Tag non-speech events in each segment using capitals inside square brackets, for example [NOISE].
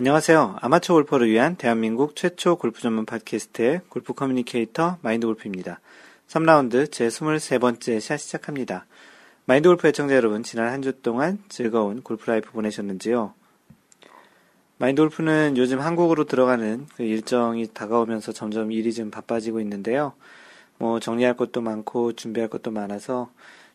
안녕하세요. 아마추어 골퍼를 위한 대한민국 최초 골프 전문 팟캐스트의 골프 communicator 마인드 골프입니다. 3라운드 제 23번째 샷 시작합니다. 마인드 골프 애청자 여러분, 지난 한 주 동안 즐거운 골프 life 보내셨는지요? 마인드 골프는 요즘 한국으로 들어가는 그 일정이 다가오면서 점점 일이 좀 바빠지고 있는데요. 뭐 정리할 것도 많고 준비할 것도 많아서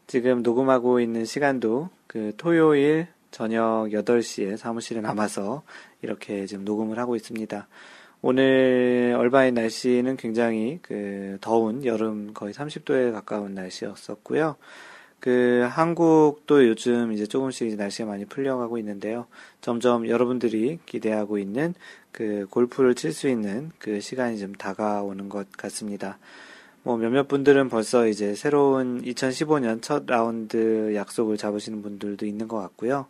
지금 녹음하고 있는 시간도 그 토요일 저녁 8시에 사무실에 남아서 이렇게 지금 녹음을 하고 있습니다. 오늘 얼바인 날씨는 굉장히 그 더운 여름 거의 30도에 가까운 날씨였었고요. 그 한국도 요즘 이제 조금씩 이제 날씨가 많이 풀려가고 있는데요. 점점 여러분들이 기대하고 있는 그 골프를 칠 수 있는 그 시간이 좀 다가오는 것 같습니다. 뭐 몇몇 분들은 벌써 이제 새로운 2015년 첫 라운드 약속을 잡으시는 분들도 있는 것 같고요.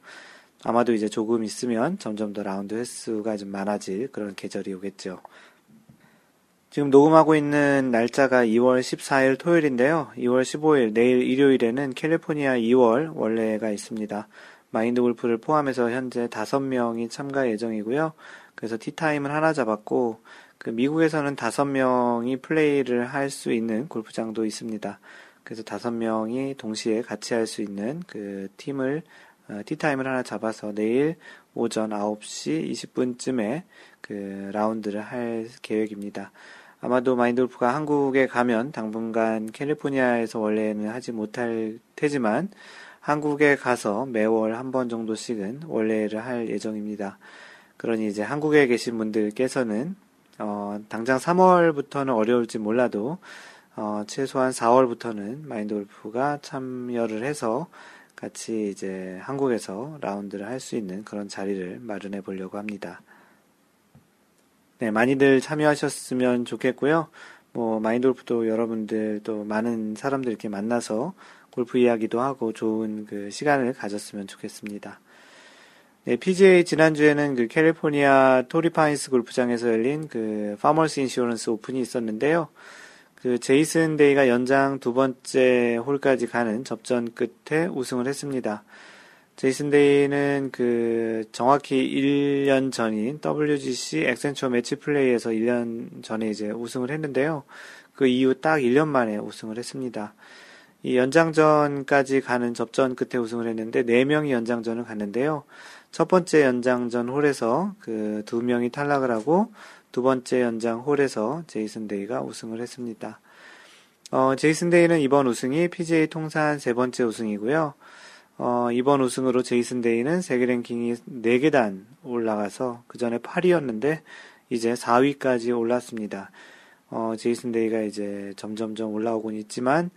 아마도 이제 조금 있으면 점점 더 라운드 횟수가 좀 많아질 그런 계절이 오겠죠. 지금 녹음하고 있는 날짜가 2월 14일 토요일인데요. 2월 15일 내일 일요일에는 캘리포니아 2월 원래가 있습니다. 마인드 골프를 포함해서 현재 5명이 참가 예정이고요. 그래서 티타임을 하나 잡았고 그 미국에서는 다섯 명이 플레이를 할 수 있는 골프장도 있습니다. 그래서 다섯 명이 동시에 같이 할 수 있는 그 팀을 어, 티타임을 하나 잡아서 내일 오전 9시 20분쯤에 그 라운드를 할 계획입니다. 아마도 마인돌프가 한국에 가면 당분간 캘리포니아에서 원래는 하지 못할 테지만 한국에 가서 매월 한 번 정도씩은 원래를 할 예정입니다. 그러니 이제 한국에 계신 분들께서는 어, 당장 3월부터는 어려울지 몰라도 어, 최소한 4월부터는 마인드 골프가 참여를 해서 같이 이제 한국에서 라운드를 할 수 있는 그런 자리를 마련해 보려고 합니다. 네, 많이들 참여하셨으면 좋겠고요. 뭐 마인드 골프도 여러분들 또 많은 사람들 이렇게 만나서 골프 이야기도 하고 좋은 그 시간을 가졌으면 좋겠습니다. 네, PGA 지난주에는 그 캘리포니아 토리파인스 골프장에서 열린 그 파머스 인슈런스 오픈이 있었는데요. 그 제이슨 데이가 연장 두 번째 홀까지 가는 접전 끝에 우승을 했습니다. 제이슨 데이는 그 정확히 1년 전인 WGC 엑센처 매치 플레이에서 1년 전에 이제 우승을 했는데요. 그 이후 딱 1년 만에 우승을 했습니다. 이 연장전까지 가는 접전 끝에 우승을 했는데 4명이 연장전을 갔는데요. 첫 번째 연장전 홀에서 그 두 명이 탈락을 하고 두 번째 연장 홀에서 제이슨 데이가 우승을 했습니다. 어, 제이슨 데이는 이번 우승이 PGA 통산 세 번째 우승이고요. 어, 이번 우승으로 제이슨 데이는 세계 랭킹이 4계단 올라가서 그 전에 8위였는데 이제 4위까지 올랐습니다. 어, 제이슨 데이가 이제 점점점 올라오곤 있지만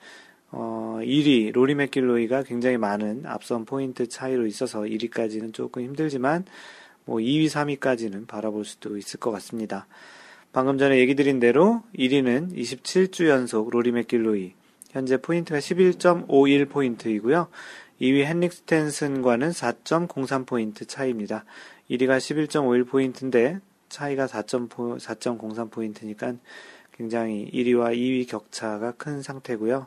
어, 1위 로리 맥길로이가 굉장히 많은 앞선 포인트 차이로 있어서 1위까지는 조금 힘들지만 뭐 2위, 3위까지는 바라볼 수도 있을 것 같습니다. 방금 전에 얘기 드린 대로 1위는 27주 연속 로리 맥길로이 현재 포인트가 11.51 포인트이고요. 2위 헨릭 스탠슨과는 4.03 포인트 차이입니다. 1위가 11.51 포인트인데 차이가 4.03 포인트니까 굉장히 1위와 2위 격차가 큰 상태고요.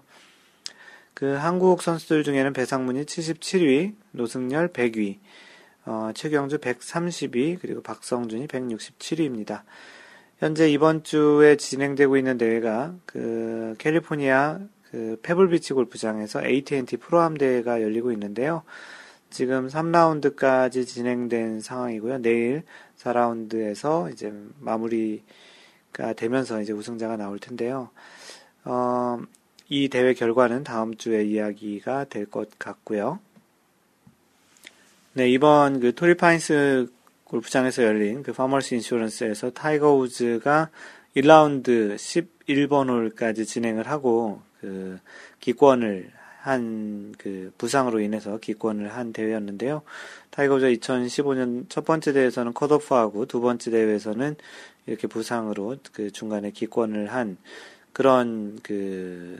그 한국 선수들 중에는 배상문이 77위, 노승열 100위, 어, 최경주 130위, 그리고 박성준이 167위입니다. 현재 이번 주에 진행되고 있는 대회가 그 캘리포니아 그 페블비치 골프장에서 AT&T 프로암 대회가 열리고 있는데요. 지금 3라운드까지 진행된 상황이고요. 내일 4라운드에서 이제 마무리가 되면서 이제 우승자가 나올 텐데요. 어, 이 대회 결과는 다음 주에 이야기가 될 것 같고요. 네, 이번 그 토리파인스 골프장에서 열린 그 파머스 인슈런스에서 타이거 우즈가 1라운드 11번 홀까지 진행을 하고 그 기권을 한 그 부상으로 인해서 기권을 한 대회였는데요. 타이거 우즈가 2015년 첫 번째 대회에서는 컷오프하고 두 번째 대회에서는 이렇게 부상으로 그 중간에 기권을 한 그런 그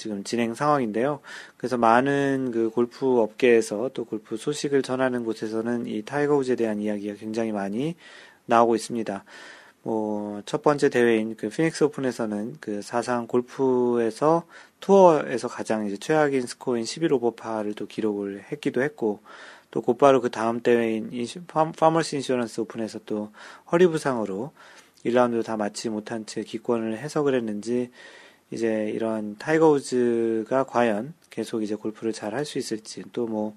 지금 진행 상황인데요. 그래서 많은 그 골프 업계에서 또 골프 소식을 전하는 곳에서는 이 타이거 우즈에 대한 이야기가 굉장히 많이 나오고 있습니다. 뭐, 첫 번째 대회인 그 피닉스 오픈에서는 그 사상 골프에서 투어에서 가장 이제 최악인 스코어인 11오버파를 또 기록을 했기도 했고, 또 곧바로 그 다음 대회인 인시, 파머스 인슈런스 오픈에서 또 허리 부상으로 1라운드 다 마치지 못한 채 기권을 해서 그랬는지 이제 이런 타이거 우즈가 과연 계속 이제 골프를 잘 할 수 있을지 또 뭐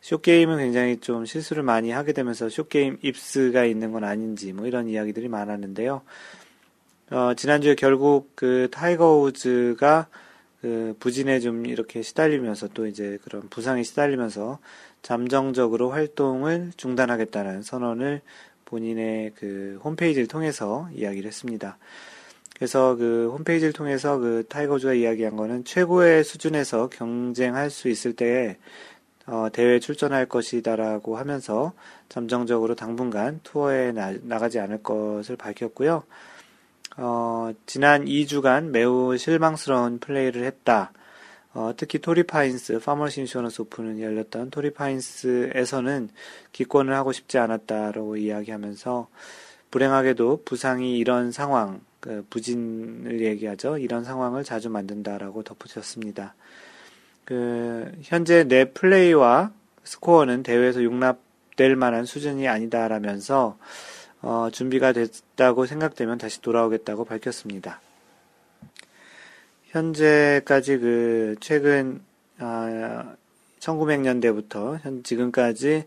short game은 굉장히 좀 실수를 많이 하게 되면서 short game yips가 있는 건 아닌지 뭐 이런 이야기들이 많았는데요. 어, 지난주에 결국 그 타이거 우즈가 그 부진에 좀 이렇게 시달리면서 또 이제 그런 부상에 시달리면서 잠정적으로 활동을 중단하겠다는 선언을 본인의 그 홈페이지를 통해서 이야기를 했습니다. 그래서 그 홈페이지를 통해서 그 타이거 우즈가 이야기한 거는 최고의 수준에서 경쟁할 수 있을 때에 어, 대회에 출전할 것이다라고 하면서 잠정적으로 당분간 투어에 나, 나가지 않을 것을 밝혔고요. 어, 지난 2주간 매우 실망스러운 플레이를 했다. 어, 특히 토리파인스, 파머스 인슈어런스 오픈을 열렸던 토리파인스에서는 기권을 하고 싶지 않았다라고 이야기하면서 불행하게도 부상이 이런 상황, 그 부진을 얘기하죠. 이런 상황을 자주 만든다라고 덧붙였습니다. 그 현재 내 플레이와 스코어는 대회에서 용납될 만한 수준이 아니다라면서 어, 준비가 됐다고 생각되면 다시 돌아오겠다고 밝혔습니다. 현재까지 그 최근 아, 1900년대부터 현 지금까지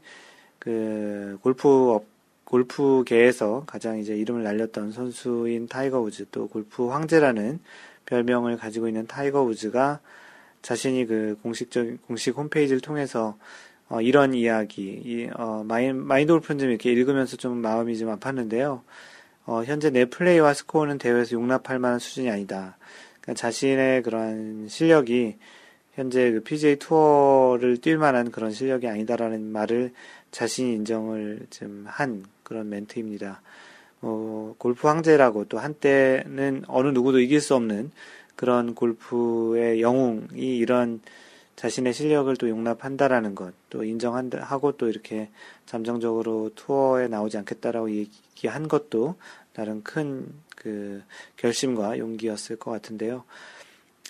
그 골프 업 골프계에서 가장 이제 이름을 날렸던 선수인 타이거 우즈 또 골프 황제라는 별명을 가지고 있는 타이거 우즈가 자신이 그 공식적 공식 홈페이지를 통해서 어, 이런 이야기, 이, 어, 마인, 마인드 골프는 좀 이렇게 읽으면서 좀 마음이 좀 아팠는데요. 어, 현재 내 플레이와 스코어는 대회에서 용납할 만한 수준이 아니다. 그러니까 자신의 그런 실력이 현재 그 PGA 투어를 뛸 만한 그런 실력이 아니다라는 말을 자신이 인정을 좀 한 그런 멘트입니다. 어, 골프 황제라고 또 한때는 어느 누구도 이길 수 없는 그런 골프의 영웅이 이런 자신의 실력을 또 용납한다라는 것, 또 인정한다, 하고 또 이렇게 잠정적으로 투어에 나오지 않겠다라고 얘기한 것도 다른 큰그 결심과 용기였을 것 같은데요.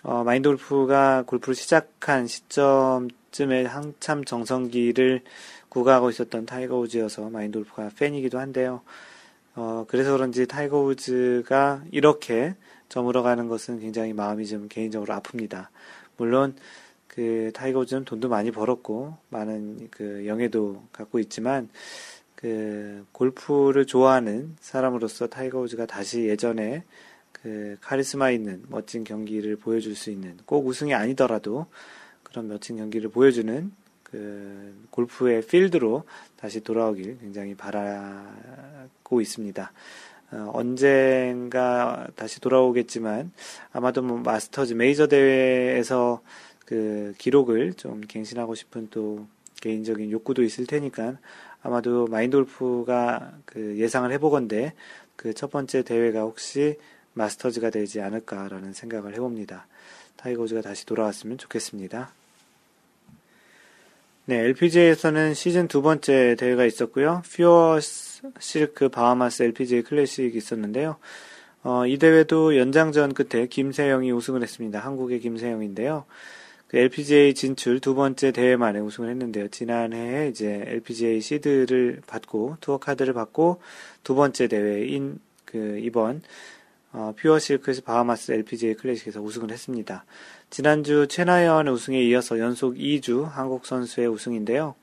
어, 마인드 골프가 골프를 시작한 시점쯤에 한참 전성기를 구가하고 있었던 타이거 우즈여서 마인드 골프가 팬이기도 한데요. 어, 그래서 그런지 타이거 우즈가 이렇게 저물어가는 것은 굉장히 마음이 좀 개인적으로 아픕니다. 물론 그 타이거 우즈는 돈도 많이 벌었고 많은 그 영예도 갖고 있지만 그 골프를 좋아하는 사람으로서 타이거 우즈가 다시 예전에 그 카리스마 있는 멋진 경기를 보여줄 수 있는 꼭 우승이 아니더라도 그런 멋진 경기를 보여주는 그 골프의 필드로 다시 돌아오길 굉장히 바라고 있습니다. 어, 언젠가 다시 돌아오겠지만 아마도 뭐 마스터즈 메이저 대회에서 그 기록을 좀 갱신하고 싶은 또 개인적인 욕구도 있을 테니까 아마도 마인드 골프가 그 예상을 해보건데 그 첫 번째 대회가 혹시 마스터즈가 되지 않을까라는 생각을 해봅니다. 타이거즈가 다시 돌아왔으면 좋겠습니다. 네, LPGA에서는 시즌 두 번째 대회가 있었고요. 퓨어 실크 바하마스 LPGA 클래식이 있었는데요. 어, 이 대회도 연장전 끝에 김세영이 우승을 했습니다. 한국의 김세영인데요. 그 LPGA 진출 두 번째 대회 만에 우승을 했는데요. 지난해에 이제 LPGA 시드를 받고 투어 카드를 받고 두 번째 대회인 그 이번 어, 퓨어 실크에서 바하마스 LPGA 클래식에서 우승을 했습니다. 지난주 최나연 우승에 이어서 연속 2주 한국 선수의 우승인데요.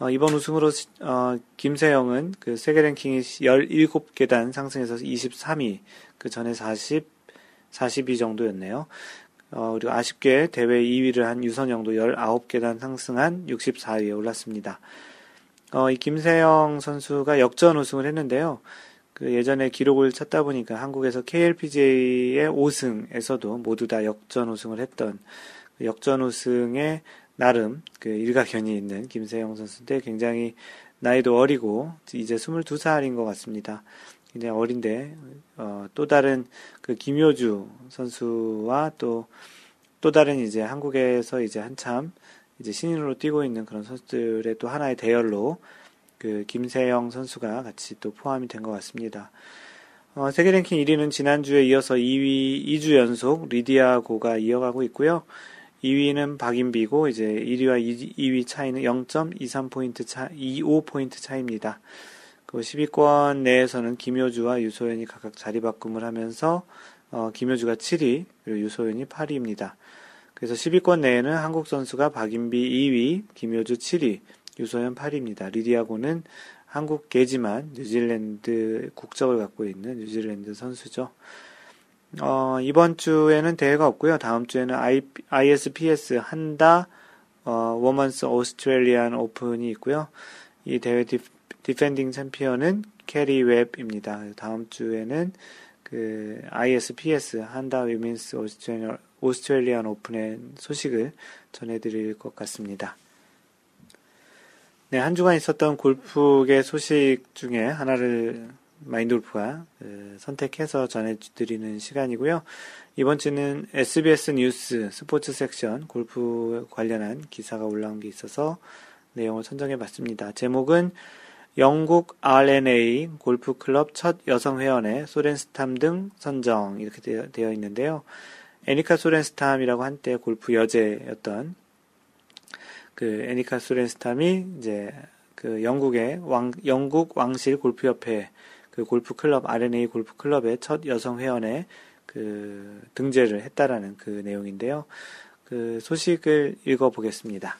어, 이번 우승으로 어, 김세영은 그 세계 랭킹이 17계단 상승해서 23위, 그 전에 40, 42 정도였네요. 어, 그리고 아쉽게 대회 2위를 한 유선영도 19계단 상승한 64위에 올랐습니다. 어, 이 김세영 선수가 역전 우승을 했는데요. 그 예전에 기록을 찾다 보니까 한국에서 KLPGA의 5승에서도 모두 다 역전 우승을 했던 그 역전 우승에 나름 그 일가견이 있는 김세영 선수인데 굉장히 나이도 어리고 이제 22살인 것 같습니다. 굉장히 어린데 어, 또 다른 그 김효주 선수와 또또 다른 이제 한국에서 이제 한참 이제 신인으로 뛰고 있는 그런 선수들의 또 하나의 대열로 그 김세영 선수가 같이 또 포함이 된 것 같습니다. 어, 세계 랭킹 1위는 지난주에 이어서 2위 2주 연속 리디아 고가 이어가고 있고요. 2위는 박인비고 이제 1위와 2위 차이는 0.23포인트 차, 25포인트 차이입니다. 그 10위권 내에서는 김효주와 유소연이 각각 자리 바꿈을 하면서 어, 김효주가 7위, 그리고 유소연이 8위입니다. 그래서 10위권 내에는 한국 선수가 박인비 2위, 김효주 7위, 유소연 8위입니다. 리디아고는 한국계지만 뉴질랜드 국적을 갖고 있는 뉴질랜드 선수죠. 어, 이번 주에는 대회가 없고요. 다음 주에는 I, ISPS Handa 어, Women's Australian Open이 있고요. 이 대회 디, 디펜딩 챔피언은 캐리 웹입니다. 다음 주에는 그 ISPS Handa Women's Australian Open의 소식을 전해드릴 것 같습니다. 네, 한 주간 있었던 골프계 소식 중에 하나를 마인드 골프가 그 선택해서 전해드리는 시간이고요. 이번 주는 SBS 뉴스 스포츠 섹션 골프 관련한 기사가 올라온 게 있어서 내용을 선정해 봤습니다. 제목은 영국 RNA 골프 클럽 첫 여성 회원의 소렌스탐 등 선정 이렇게 되어 있는데요. 애니카 소렌스탐이라고 한때 골프 여제였던 그 애니카 소렌스탐이 이제 그 영국의 왕 영국 왕실 골프협회 그 골프 클럽 RNA 골프 클럽의 첫 여성 회원에 그 등재를 했다라는 그 내용인데요. 그 소식을 읽어보겠습니다.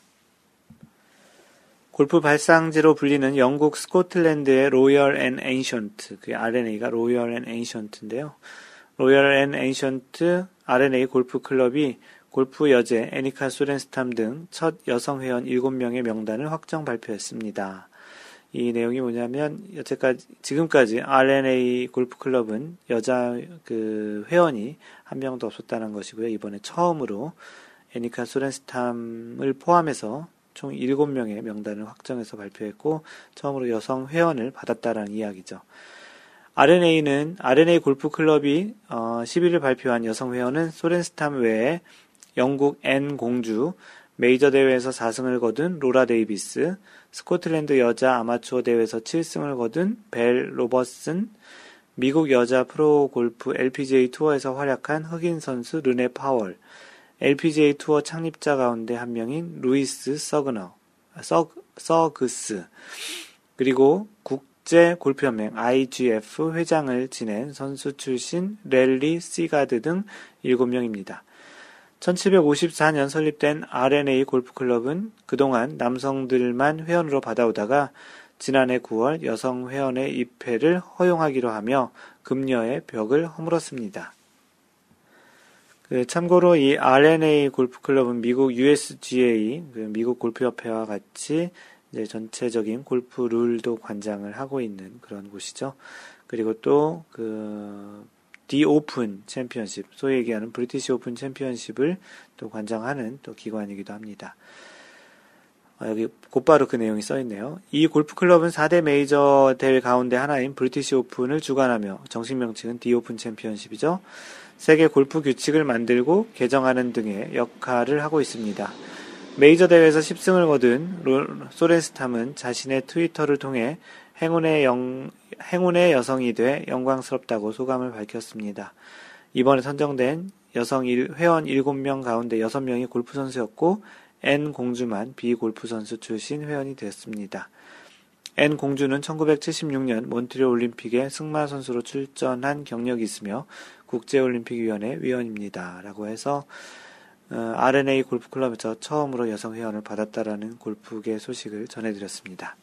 골프 발상지로 불리는 영국 스코틀랜드의 로열 앤 엔션트, 그 RNA가 로열 앤 엔션트인데요. 로열 앤 엔션트 RNA 골프 클럽이 골프 여제 애니카 소렌스탐 등 첫 여성 회원 7명의 명단을 확정 발표했습니다. 이 내용이 뭐냐면 여태까지 지금까지 R&A 골프 클럽은 여자 그 회원이 한 명도 없었다는 것이고요. 이번에 처음으로 애니카 소렌스탐을 포함해서 총 7명의 명단을 확정해서 발표했고 처음으로 여성 회원을 받았다라는 이야기죠. R&A는 R&A 골프 클럽이 어, 11일 발표한 여성 회원은 소렌스탐 외에 영국 앤 공주, 메이저 대회에서 4승을 거둔 로라 데이비스, 스코틀랜드 여자 아마추어 대회에서 7승을 거둔 벨 로버슨, 미국 여자 프로 골프 LPGA 투어에서 활약한 흑인 선수 르네 파월, LPGA 투어 창립자 가운데 한 명인 루이스 서그너, 서, 서그스, 그리고 국제 골프연맹 IGF 회장을 지낸 선수 출신 랠리 시가드 등 7명입니다. 1754년 설립된 R&A 골프클럽은 그동안 남성들만 회원으로 받아오다가 지난해 9월 여성 회원의 입회를 허용하기로 하며 금녀의 벽을 허물었습니다. 그 참고로 이 R&A 골프클럽은 미국 USGA, 그 미국 골프협회와 같이 전체적인 골프 룰도 관장을 하고 있는 그런 곳이죠. 그리고 또 그 The Open Championship, 소위 얘기하는 브리티시 오픈 챔피언십을 또 관장하는 또 기관이기도 합니다. 아, 여기 곧바로 그 내용이 써 있네요. 이 골프 클럽은 4대 메이저 대회 가운데 하나인 브리티시 오픈을 주관하며 정식 명칭은 The Open Championship이죠. 세계 골프 규칙을 만들고 개정하는 등의 역할을 하고 있습니다. 메이저 대회에서 10승을 거둔 소렌스탐은 자신의 트위터를 통해 행운의 영, 행운의 여성이 돼 영광스럽다고 소감을 밝혔습니다. 이번에 선정된 여성 일, 회원 7명 가운데 6명이 골프 선수였고 앤 공주만 비골프 선수 출신 회원이 됐습니다. 앤 공주는 1976년 몬트리올 올림픽에 승마 선수로 출전한 경력이 있으며 국제올림픽위원회 위원입니다. 라고 해서 어, R&A 골프클럽에서 처음으로 여성 회원을 받았다라는 골프계 소식을 전해드렸습니다.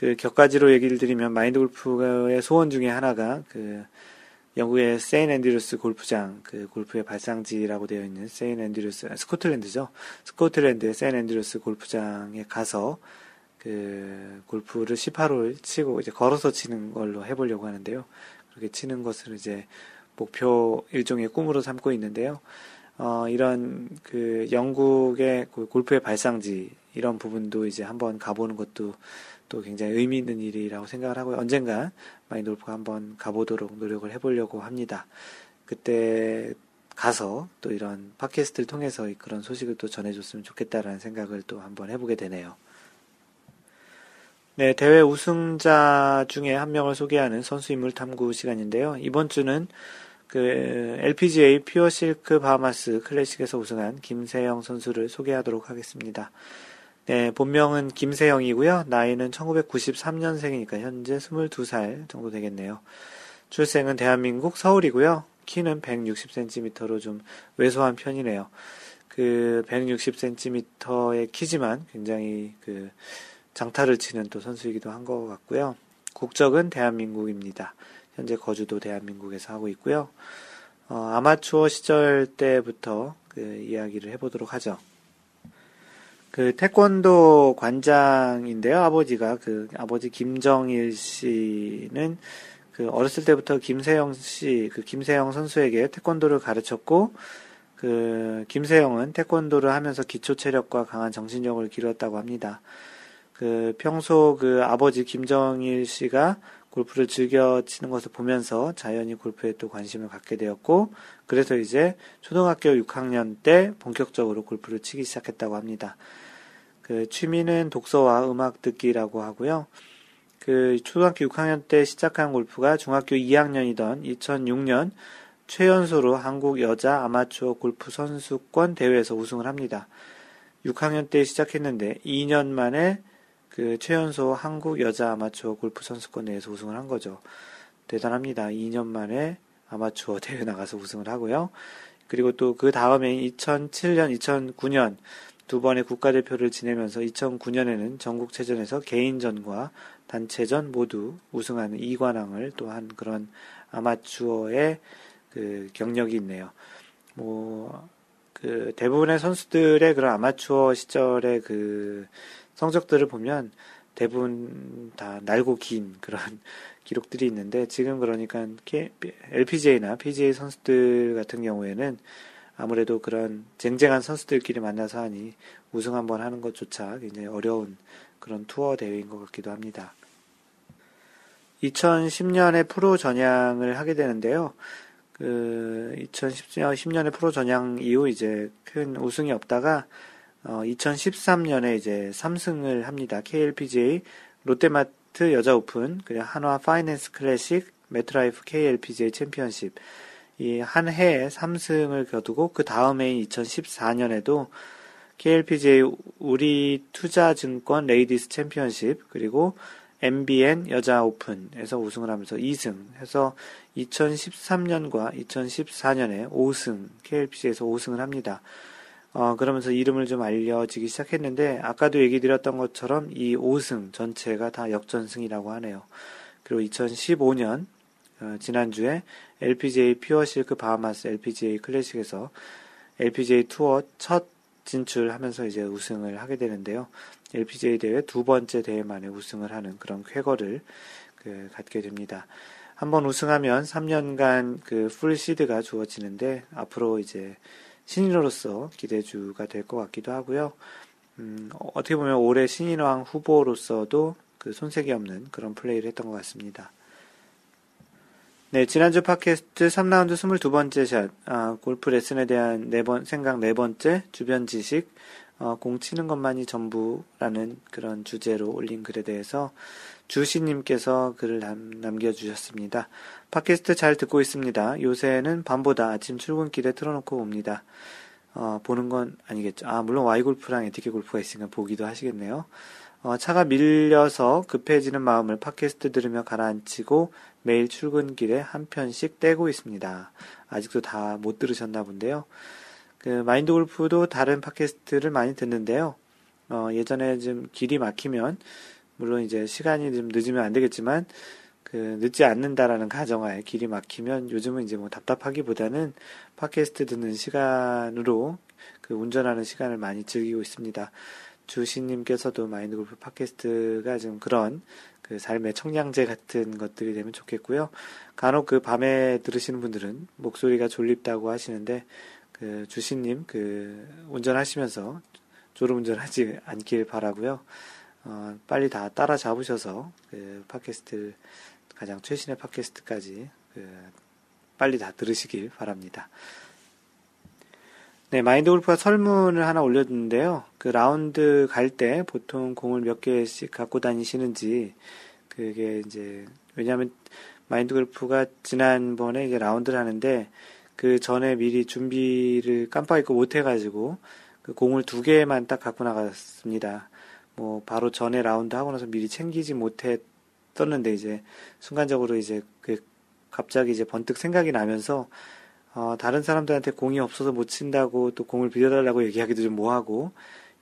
그 곁가지로 얘기를 드리면 마인드 골프의 소원 중에 하나가 그 영국의 세인 앤드루스 골프장 그 골프의 발상지라고 되어 있는 세인 앤드루스 아, 스코틀랜드죠. 스코틀랜드의 세인 앤드루스 골프장에 가서 그 골프를 18홀 치고 이제 걸어서 치는 걸로 해보려고 하는데요. 그렇게 치는 것을 이제 목표 일종의 꿈으로 삼고 있는데요. 어, 이런 그 영국의 그 골프의 발상지 이런 부분도 이제 한번 가보는 것도 또 굉장히 의미 있는 일이라고 생각을 하고요. 언젠가 마인돌프가 한번 가보도록 노력을 해보려고 합니다. 그때 가서 또 이런 팟캐스트를 통해서 그런 소식을 또 전해줬으면 좋겠다라는 생각을 또 한번 해보게 되네요. 네, 대회 우승자 중에 한 명을 소개하는 선수 인물 탐구 시간인데요. 이번 주는 그 LPGA 퓨어 실크 바하마스 클래식에서 우승한 김세영 선수를 소개하도록 하겠습니다. 네, 본명은 김세영이고요. 나이는 1993년생이니까 현재 22살 정도 되겠네요. 출생은 대한민국 서울이고요. 키는 160cm로 좀 왜소한 편이네요. 그 160cm의 키지만 굉장히 그 장타를 치는 또 선수이기도 한 것 같고요. 국적은 대한민국입니다. 현재 거주도 대한민국에서 하고 있고요. 어, 아마추어 시절 때부터 그 이야기를 해보도록 하죠. 그 태권도 관장인데요. 아버지가 그 아버지 김정일 씨는 그 어렸을 때부터 김세영 씨, 그 김세영 선수에게 태권도를 가르쳤고 그 김세영은 태권도를 하면서 기초 체력과 강한 정신력을 기르었다고 합니다. 그 평소 그 아버지 김정일 씨가 골프를 즐겨 치는 것을 보면서 자연히 골프에 또 관심을 갖게 되었고 그래서 이제 초등학교 6학년 때 본격적으로 골프를 치기 시작했다고 합니다. 그 취미는 독서와 음악 듣기라고 하고요. 그 초등학교 6학년 때 시작한 골프가 중학교 2학년이던 2006년 최연소로 한국 여자 아마추어 골프 선수권 대회에서 우승을 합니다. 6학년 때 시작했는데 2년 만에 그 최연소 한국 여자 아마추어 골프 선수권 대회에서 우승을 한 거죠. 대단합니다. 2년 만에 아마추어 [LAUGHS] 대회 나가서 우승을 하고요. 그리고 또 그 다음에 2007년, 2009년 두 번의 국가대표를 지내면서 2009년에는 전국체전에서 개인전과 단체전 모두 우승하는 이관왕을 또한 그런 아마추어의 그 경력이 있네요. 뭐, 그 대부분의 선수들의 그런 아마추어 시절의 그 성적들을 보면 대부분 다 날고 긴 그런 [LAUGHS] 기록들이 있는데 지금 그러니까 LPGA나 PGA 선수들 같은 경우에는 아무래도 그런 쟁쟁한 선수들끼리 만나서 하니 우승 한번 하는 것조차 굉장히 어려운 그런 투어 대회인 것 같기도 합니다. 2010년에 프로 전향을 하게 되는데요. 그 2010년에 프로 전향 이후 이제 큰 우승이 없다가 어 2013년에 이제 3승을 합니다. KLPGA, 롯데마트 여자 오픈, 그리고 한화 파이낸스 클래식, 메트라이프 KLPGA 챔피언십 이 한 해에 3승을 거두고 그 다음에 2014년에도 KLPGA 우리 투자증권 레이디스 챔피언십 그리고 MBN 여자 오픈에서 우승을 하면서 2승 해서 2013년과 2014년에 5승 KLPGA에서 5승을 합니다. 어, 그러면서 이름을 좀 알려지기 시작했는데 아까도 얘기 드렸던 것처럼 이 5승 전체가 다 역전승이라고 하네요. 그리고 2015년 어, 지난주에 LPGA 퓨어 실크 바하마스 LPGA 클래식에서 LPGA 투어 첫 진출하면서 이제 우승을 하게 되는데요. LPGA 대회 두 번째 대회 만에 우승을 하는 그런 쾌거를 그 갖게 됩니다. 한번 우승하면 3년간 그 풀시드가 주어지는데 앞으로 이제 신인으로서 기대주가 될 것 같기도 하고요. 음, 어떻게 보면 올해 신인왕 후보로서도 그 손색이 없는 그런 플레이를 했던 것 같습니다. 네, 지난주 팟캐스트 3라운드 22번째 샷, 아, 골프 레슨에 대한 네 번, 생각 네 번째, 주변 지식, 어, 공 치는 것만이 전부라는 그런 주제로 올린 글에 대해서 주시님께서 글을 남, 남겨주셨습니다. 팟캐스트 잘 듣고 있습니다. 요새는 밤보다 아침 출근길에 틀어놓고 봅니다. 어, 보는 건 아니겠죠. 아, 물론 Y골프랑 에티켓 골프가 있으니까 보기도 하시겠네요. 어, 차가 밀려서 급해지는 마음을 팟캐스트 들으며 가라앉히고 매일 출근길에 한 편씩 떼고 있습니다. 아직도 다 못 들으셨나 본데요. 그 마인드 골프도 다른 팟캐스트를 많이 듣는데요. 어, 예전에 좀 길이 막히면 물론 이제 시간이 좀 늦으면 안 되겠지만 그 늦지 않는다라는 가정하에 길이 막히면 요즘은 이제 뭐 답답하기보다는 팟캐스트 듣는 시간으로 그 운전하는 시간을 많이 즐기고 있습니다. 주신님께서도 마인드 골프 팟캐스트가 좀 그런 그 삶의 청량제 같은 것들이 되면 좋겠고요. 간혹 그 밤에 들으시는 분들은 목소리가 졸립다고 하시는데 그 주신님 그 운전하시면서 졸음 운전하지 않길 바라고요. 어, 빨리 다 따라 잡으셔서 그 팟캐스트 가장 최신의 팟캐스트까지 그 빨리 다 들으시길 바랍니다. 네, 마인드 골프가 설문을 하나 올렸는데요. 그 라운드 갈 때 보통 공을 몇 개씩 갖고 다니시는지, 그게 이제, 왜냐하면 마인드 골프가 지난번에 이제 라운드를 하는데 그 전에 미리 준비를 깜빡 잊고 못 해가지고 그 공을 두 개만 딱 갖고 나갔습니다. 뭐 바로 전에 라운드 하고 나서 미리 챙기지 못했었는데 이제 순간적으로 이제 그 갑자기 이제 번뜩 생각이 나면서 어, 다른 사람들한테 공이 없어서 못 친다고 또 공을 빌려달라고 얘기하기도 좀 뭐하고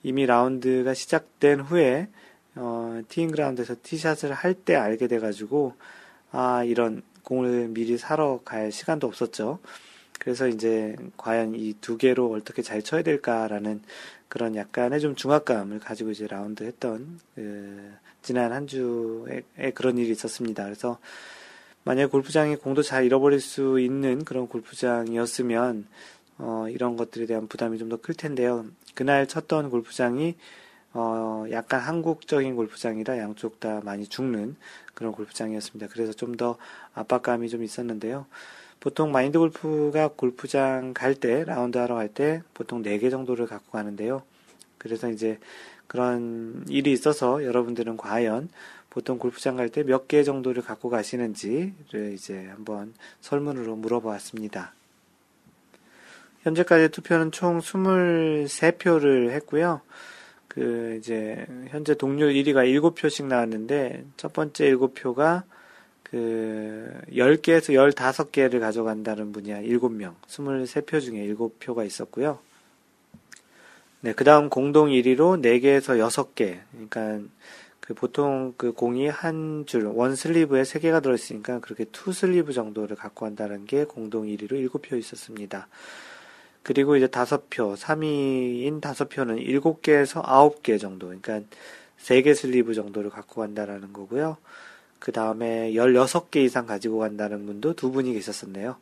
이미 라운드가 시작된 후에 어, 티잉 그라운드에서 티샷을 할 때 알게 돼가지고 아 이런 공을 미리 사러 갈 시간도 없었죠. 그래서 이제 과연 이 두 개로 어떻게 잘 쳐야 될까라는 그런 약간의 좀 중압감을 가지고 이제 라운드 했던 그 지난 한 주에 그런 일이 있었습니다. 그래서 만약 골프장이 공도 잘 잃어버릴 수 있는 그런 골프장이었으면 어, 이런 것들에 대한 부담이 좀 더 클 텐데요. 그날 쳤던 골프장이 어, 약간 한국적인 골프장이라 양쪽 다 많이 죽는 그런 골프장이었습니다. 그래서 좀 더 압박감이 좀 있었는데요. 보통 마인드 골프가 골프장 갈 때, 라운드 하러 갈 때 보통 4개 정도를 갖고 가는데요. 그래서 이제 그런 일이 있어서 여러분들은 과연 보통 골프장 갈 때 몇 개 정도를 갖고 가시는지를 이제 한번 설문으로 물어보았습니다. 현재까지 투표는 총 23표를 했고요. 그 이제 현재 동률 1위가 7표씩 나왔는데 첫 번째 7표가 그 10개에서 15개를 가져간다는 분이야 7명. 23표 중에 7표가 있었고요. 네, 그다음 공동 1위로 4개에서 6개. 그러니까 그 보통 그 공이 한 줄, one sleeve에 3개가 들어 있으니까 그렇게 two sleeve 정도를 갖고 간다는 게 공동 1위로 7표 있었습니다. 그리고 이제 다섯 표, 3위인 다섯 표는 7개에서 9개 정도, 그러니까 3개 슬리브 정도를 갖고 간다라는 거고요. 그 다음에 16개 이상 가지고 간다는 분도 두 분이 계셨었네요.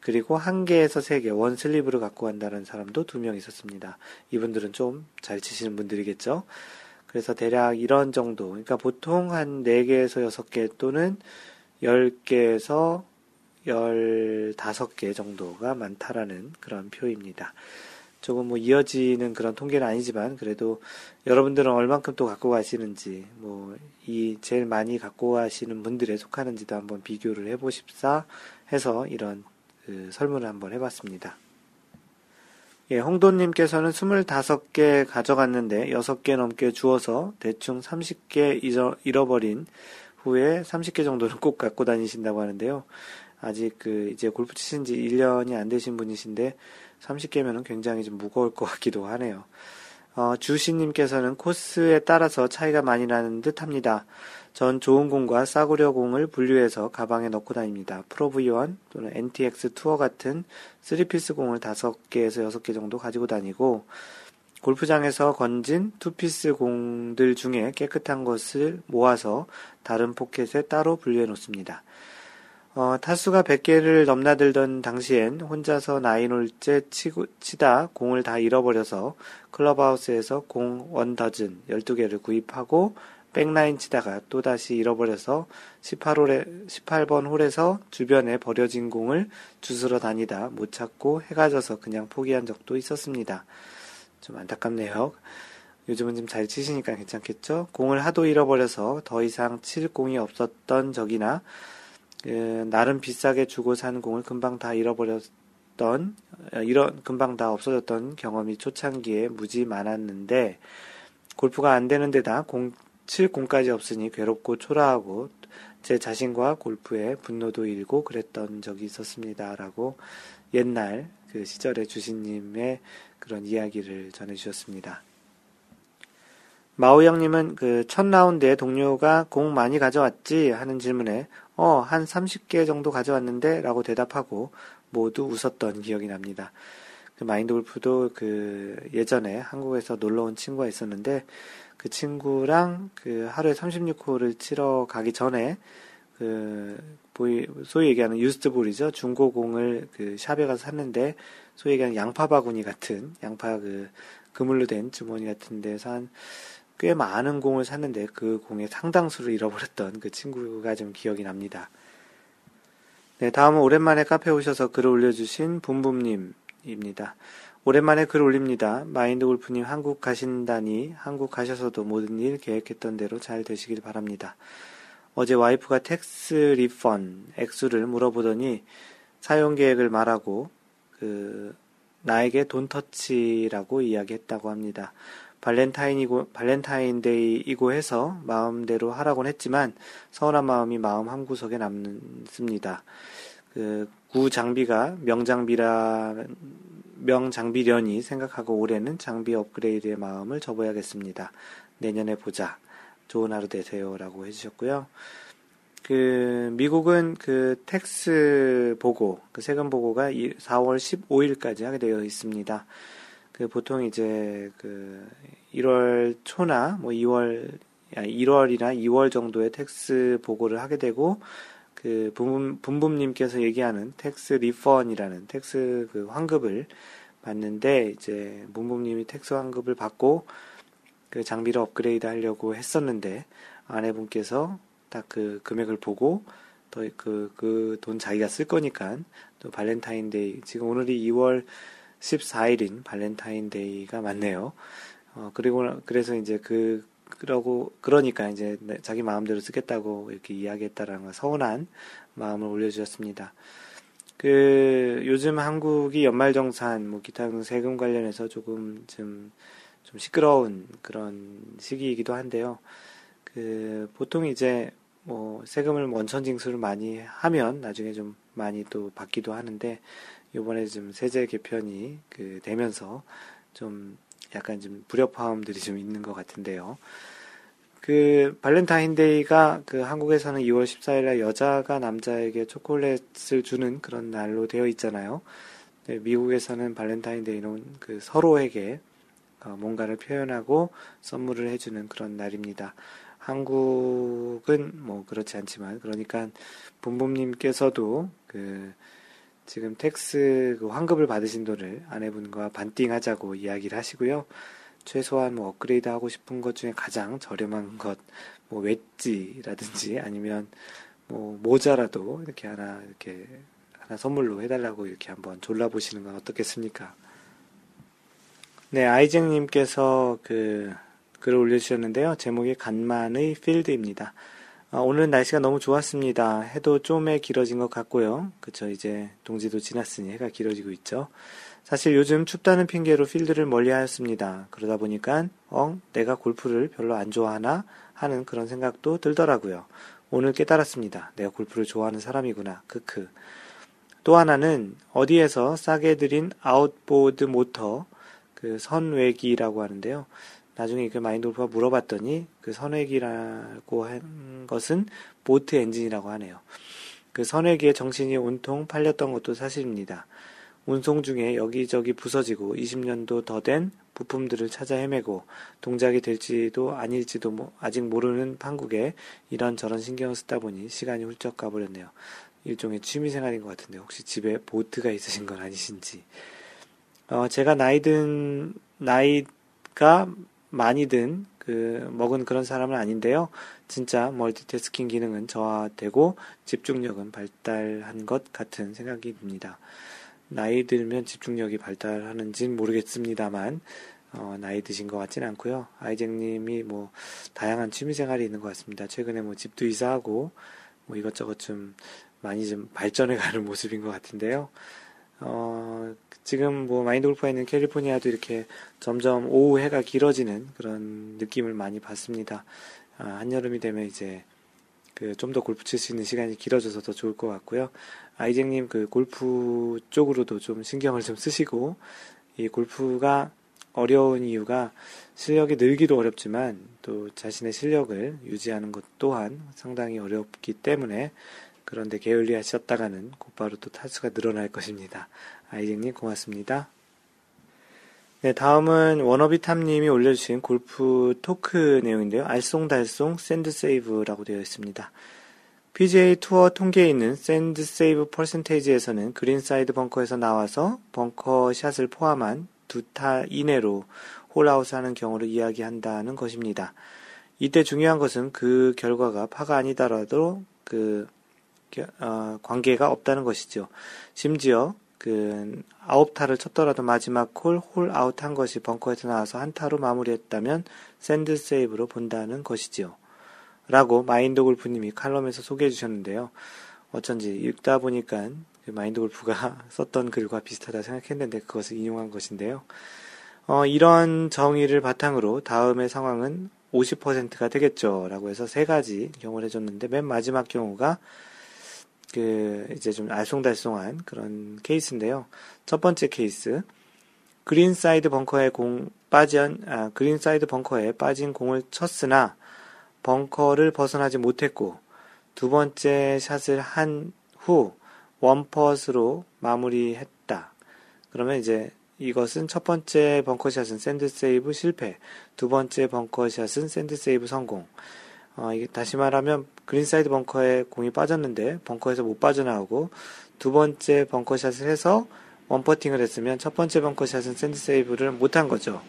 그리고 한 개에서 세 개, 원 슬리브를 갖고 간다는 사람도 두 명 있었습니다. 이분들은 좀 잘 치시는 분들이겠죠. 그래서 대략 이런 정도, 그러니까 보통 한 4개에서 6개 또는 10개에서 15개 정도가 많다라는 그런 표입니다. 조금 뭐 이어지는 그런 통계는 아니지만 그래도 여러분들은 얼만큼 또 갖고 가시는지 뭐 이 제일 많이 갖고 가시는 분들에 속하는지도 한번 비교를 해보십사 해서 이런 그 설문을 한번 해봤습니다. 예, 홍도님께서는 25개 가져갔는데 6개 넘게 주어서 대충 30개 잃어버린 후에 30개 정도는 꼭 갖고 다니신다고 하는데요. 아직 그 이제 골프 치신 지 1년이 안 되신 분이신데 30개면은 굉장히 좀 무거울 것 같기도 하네요. 어, 주시님께서는 코스에 따라서 차이가 많이 나는 듯 합니다. 전 좋은 공과 싸구려 공을 분류해서 가방에 넣고 다닙니다. 프로 V1 또는 NTX 투어 같은 3피스 공을 5개에서 6개 정도 가지고 다니고 골프장에서 건진 투피스 공들 중에 깨끗한 것을 모아서 다른 포켓에 따로 분류해 놓습니다. 어, 타수가 100개를 넘나들던 당시엔 혼자서 nine 홀째 치고, 치다 공을 다 잃어버려서 클럽하우스에서 공 one dozen 12개를 구입하고 back nine 치다가 또다시 잃어버려서 18홀에, 18번 홀에서 주변에 버려진 공을 주스러 다니다 못 찾고 해가 져서 그냥 포기한 적도 있었습니다. 좀 안타깝네요. 요즘은 좀 잘 치시니까 괜찮겠죠? 공을 하도 잃어버려서 더 이상 칠 공이 없었던 적이나 그 나름 비싸게 주고 산 공을 금방 다 잃어버렸던 이런 금방 다 없어졌던 경험이 초창기에 무지 많았는데 골프가 안 되는 데다 공, 칠 공까지 없으니 괴롭고 초라하고 제 자신과 골프에 분노도 일고 그랬던 적이 있었습니다 라고 옛날 그 시절의 주신님의 그런 이야기를 전해주셨습니다. 마오 형님은 그 첫 라운드에 동료가 공 많이 가져왔지 하는 질문에 어, 한 30개 정도 가져왔는데 라고 대답하고 모두 웃었던 기억이 납니다. 그 마인드 골프도 그 예전에 한국에서 놀러 온 친구가 있었는데 그 친구랑 그 하루에 36홀을 치러 가기 전에 그 소위 얘기하는 유스트볼이죠 중고공을 그 샵에 가서 샀는데 소위 얘기하는 양파 바구니 같은 양파 그 그물로 된 주머니 같은 데서 한 꽤 많은 공을 샀는데 그 공의 상당수를 잃어버렸던 그 친구가 좀 기억이 납니다. 네, 다음은 오랜만에 카페 오셔서 글을 올려주신 붐붐님입니다. 오랜만에 글 올립니다. 마인드 골프님 한국 가신다니 한국 가셔서도 모든 일 계획했던 대로 잘 되시길 바랍니다. 어제 와이프가 tax refund 액수를 물어보더니 사용 계획을 말하고 그 나에게 don't touch라고 이야기했다고 합니다. 발렌타인이고 발렌타인데이이고 해서 마음대로 하라곤 했지만 서운한 마음이 마음 한 구석에 남습니다. 그 구장비가 명장비라 명장비려니 생각하고 올해는 장비 업그레이드의 마음을 접어야겠습니다. 내년에 보자. 좋은 하루 되세요라고 해주셨고요. 그 미국은 그 tax 보고 그 세금 보고가 4월 15일까지 하게 되어 있습니다. 그 보통 이제 그 1월 초나 뭐 2월 1월이나 2월 정도에 tax 보고를 하게 되고 그 분분, 분 분님께서 얘기하는 tax refund이라는 tax 그 환급을 받는데 이제 분분님이 tax 환급을 받고 그 장비를 업그레이드 하려고 했었는데 아내분께서 딱 그 금액을 보고 더그그 돈 자기가 쓸 거니까 또 발렌타인데이 지금 오늘이 2월 14일인 발렌타인데이가 맞네요. 어 그리고 그래서 이제 그 그러고 그러니까 이제 자기 마음대로 쓰겠다고 이렇게 이야기했다라는 서운한 마음을 올려주셨습니다. 그 요즘 한국이 연말정산 뭐 기타 등 세금 관련해서 조금 좀, 좀 시끄러운 그런 시기이기도 한데요. 그 보통 이제 뭐 세금을 원천 징수를 많이 하면 나중에 좀 많이 또 받기도 하는데 요번에 좀 세제 개편이 그 되면서 좀 약간 좀 불협화음들이 좀 있는 것 같은데요. 그 발렌타인데이가 그 한국에서는 2월 14일 날 여자가 남자에게 초콜릿을 주는 그런 날로 되어 있잖아요. 네, 미국에서는 발렌타인데이는 그 서로에게 어, 뭔가를 표현하고 선물을 해주는 그런 날입니다. 한국은 뭐 그렇지 않지만 그러니까 본부님께서도 그 지금 tax 그 환급을 받으신 돈을 아내분과 반띵하자고 이야기를 하시고요. 최소한 뭐 업그레이드 하고 싶은 것 중에 가장 저렴한 것, 뭐 웨지라든지 [LAUGHS] 아니면 뭐 모자라도 이렇게 하나 이렇게 하나 선물로 해달라고 이렇게 한번 졸라보시는 건 어떻겠습니까? 네, 아이쟁님께서 그 글을 올려주셨는데요. 제목이 간만의 필드입니다. 아, 오늘 날씨가 너무 좋았습니다. 해도 좀 길어진 것 같고요. 그쵸, 이제 동지도 지났으니 해가 길어지고 있죠. 사실 요즘 춥다는 핑계로 필드를 멀리 하였습니다. 그러다 보니까, 어, 내가 골프를 별로 안 좋아하나? 하는 그런 생각도 들더라고요. 오늘 깨달았습니다. 내가 골프를 좋아하는 사람이구나. 크크. 또 하나는 어디에서 싸게 들인 outboard motor, 그 선외기라고 하는데요. 나중에 그 마인돌프가 물어봤더니 그 선회기라고 한 것은 보트 엔진이라고 하네요. 그 선회기의 정신이 온통 팔렸던 것도 사실입니다. 운송 중에 여기저기 부서지고 20년도 더 된 부품들을 찾아 헤매고 동작이 될지도 아닐지도 뭐 아직 모르는 판국에 이런저런 신경을 쓰다 보니 시간이 훌쩍 가버렸네요. 일종의 취미생활인 것 같은데 혹시 집에 보트가 있으신 건 아니신지. 어, 제가 나이든 나이가 많이 든, 그, 먹은 그런 사람은 아닌데요. 진짜 멀티태스킹 기능은 저하되고 집중력은 발달한 것 같은 생각이 듭니다. 나이 들면 집중력이 발달하는지는 모르겠습니다만, 어, 나이 드신 것 같진 않고요. 아이쟁님이 뭐, 다양한 취미생활이 있는 것 같습니다. 최근에 뭐 집도 이사하고, 뭐 이것저것 좀 많이 좀 발전해 가는 [LAUGHS] 모습인 것 같은데요. 어, 지금 뭐 마인드 골프가 있는 캘리포니아도 이렇게 점점 오후 해가 길어지는 그런 느낌을 많이 받습니다. 아, 한여름이 되면 이제 그 좀 더 골프 칠 수 있는 시간이 길어져서 더 좋을 것 같고요. 아이쟁님 그 골프 쪽으로도 좀 신경을 좀 쓰시고 이 골프가 어려운 이유가 실력이 늘기도 어렵지만 또 자신의 실력을 유지하는 것 또한 상당히 어렵기 때문에 그런데 게을리하셨다가는 곧바로 또 타수가 늘어날 것입니다. 아이징님 고맙습니다. 네, 다음은 워너비탐님이 올려주신 골프 토크 내용인데요. 알쏭달쏭 sand save라고 되어 있습니다. PGA 투어 통계에 있는 sand save percentage에서는 greenside 벙커에서 나와서 벙커 샷을 포함한 두 타 이내로 홀아웃 하는 경우를 이야기한다는 것입니다. 이때 중요한 것은 그 결과가 파가 아니더라도 그 어, 관계가 없다는 것이죠. 심지어 그 아홉 타를 쳤더라도 마지막 홀 홀 아웃 한 것이 벙커에서 나와서 한 타로 마무리했다면 sand save로 본다는 것이지요. 라고 마인드 골프님이 칼럼에서 소개해 주셨는데요. 어쩐지 읽다 보니까 그 마인드 골프가 [LAUGHS] 썼던 글과 비슷하다 생각했는데 그것을 인용한 것인데요. 어, 이런 정의를 바탕으로 다음의 상황은 50%가 되겠죠. 라고 해서 세 가지 경우를 해줬는데 맨 마지막 경우가 그 이제 좀 알쏭달쏭한 그런 케이스인데요. 첫 번째 케이스. greenside 벙커에 공 빠진 아, greenside 벙커에 빠진 공을 쳤으나 벙커를 벗어나지 못했고 두 번째 샷을 한 후 one putt으로 마무리했다. 그러면 이제 이것은 첫 번째 벙커샷은 sand save 실패, 두 번째 벙커샷은 sand save 성공. 어, 이게 다시 말하면 greenside 벙커에 공이 빠졌는데 벙커에서 못 빠져나오고 두 번째 벙커샷을 해서 one 퍼팅을 했으면 첫 번째 벙커샷은 sand save를 못한 거죠.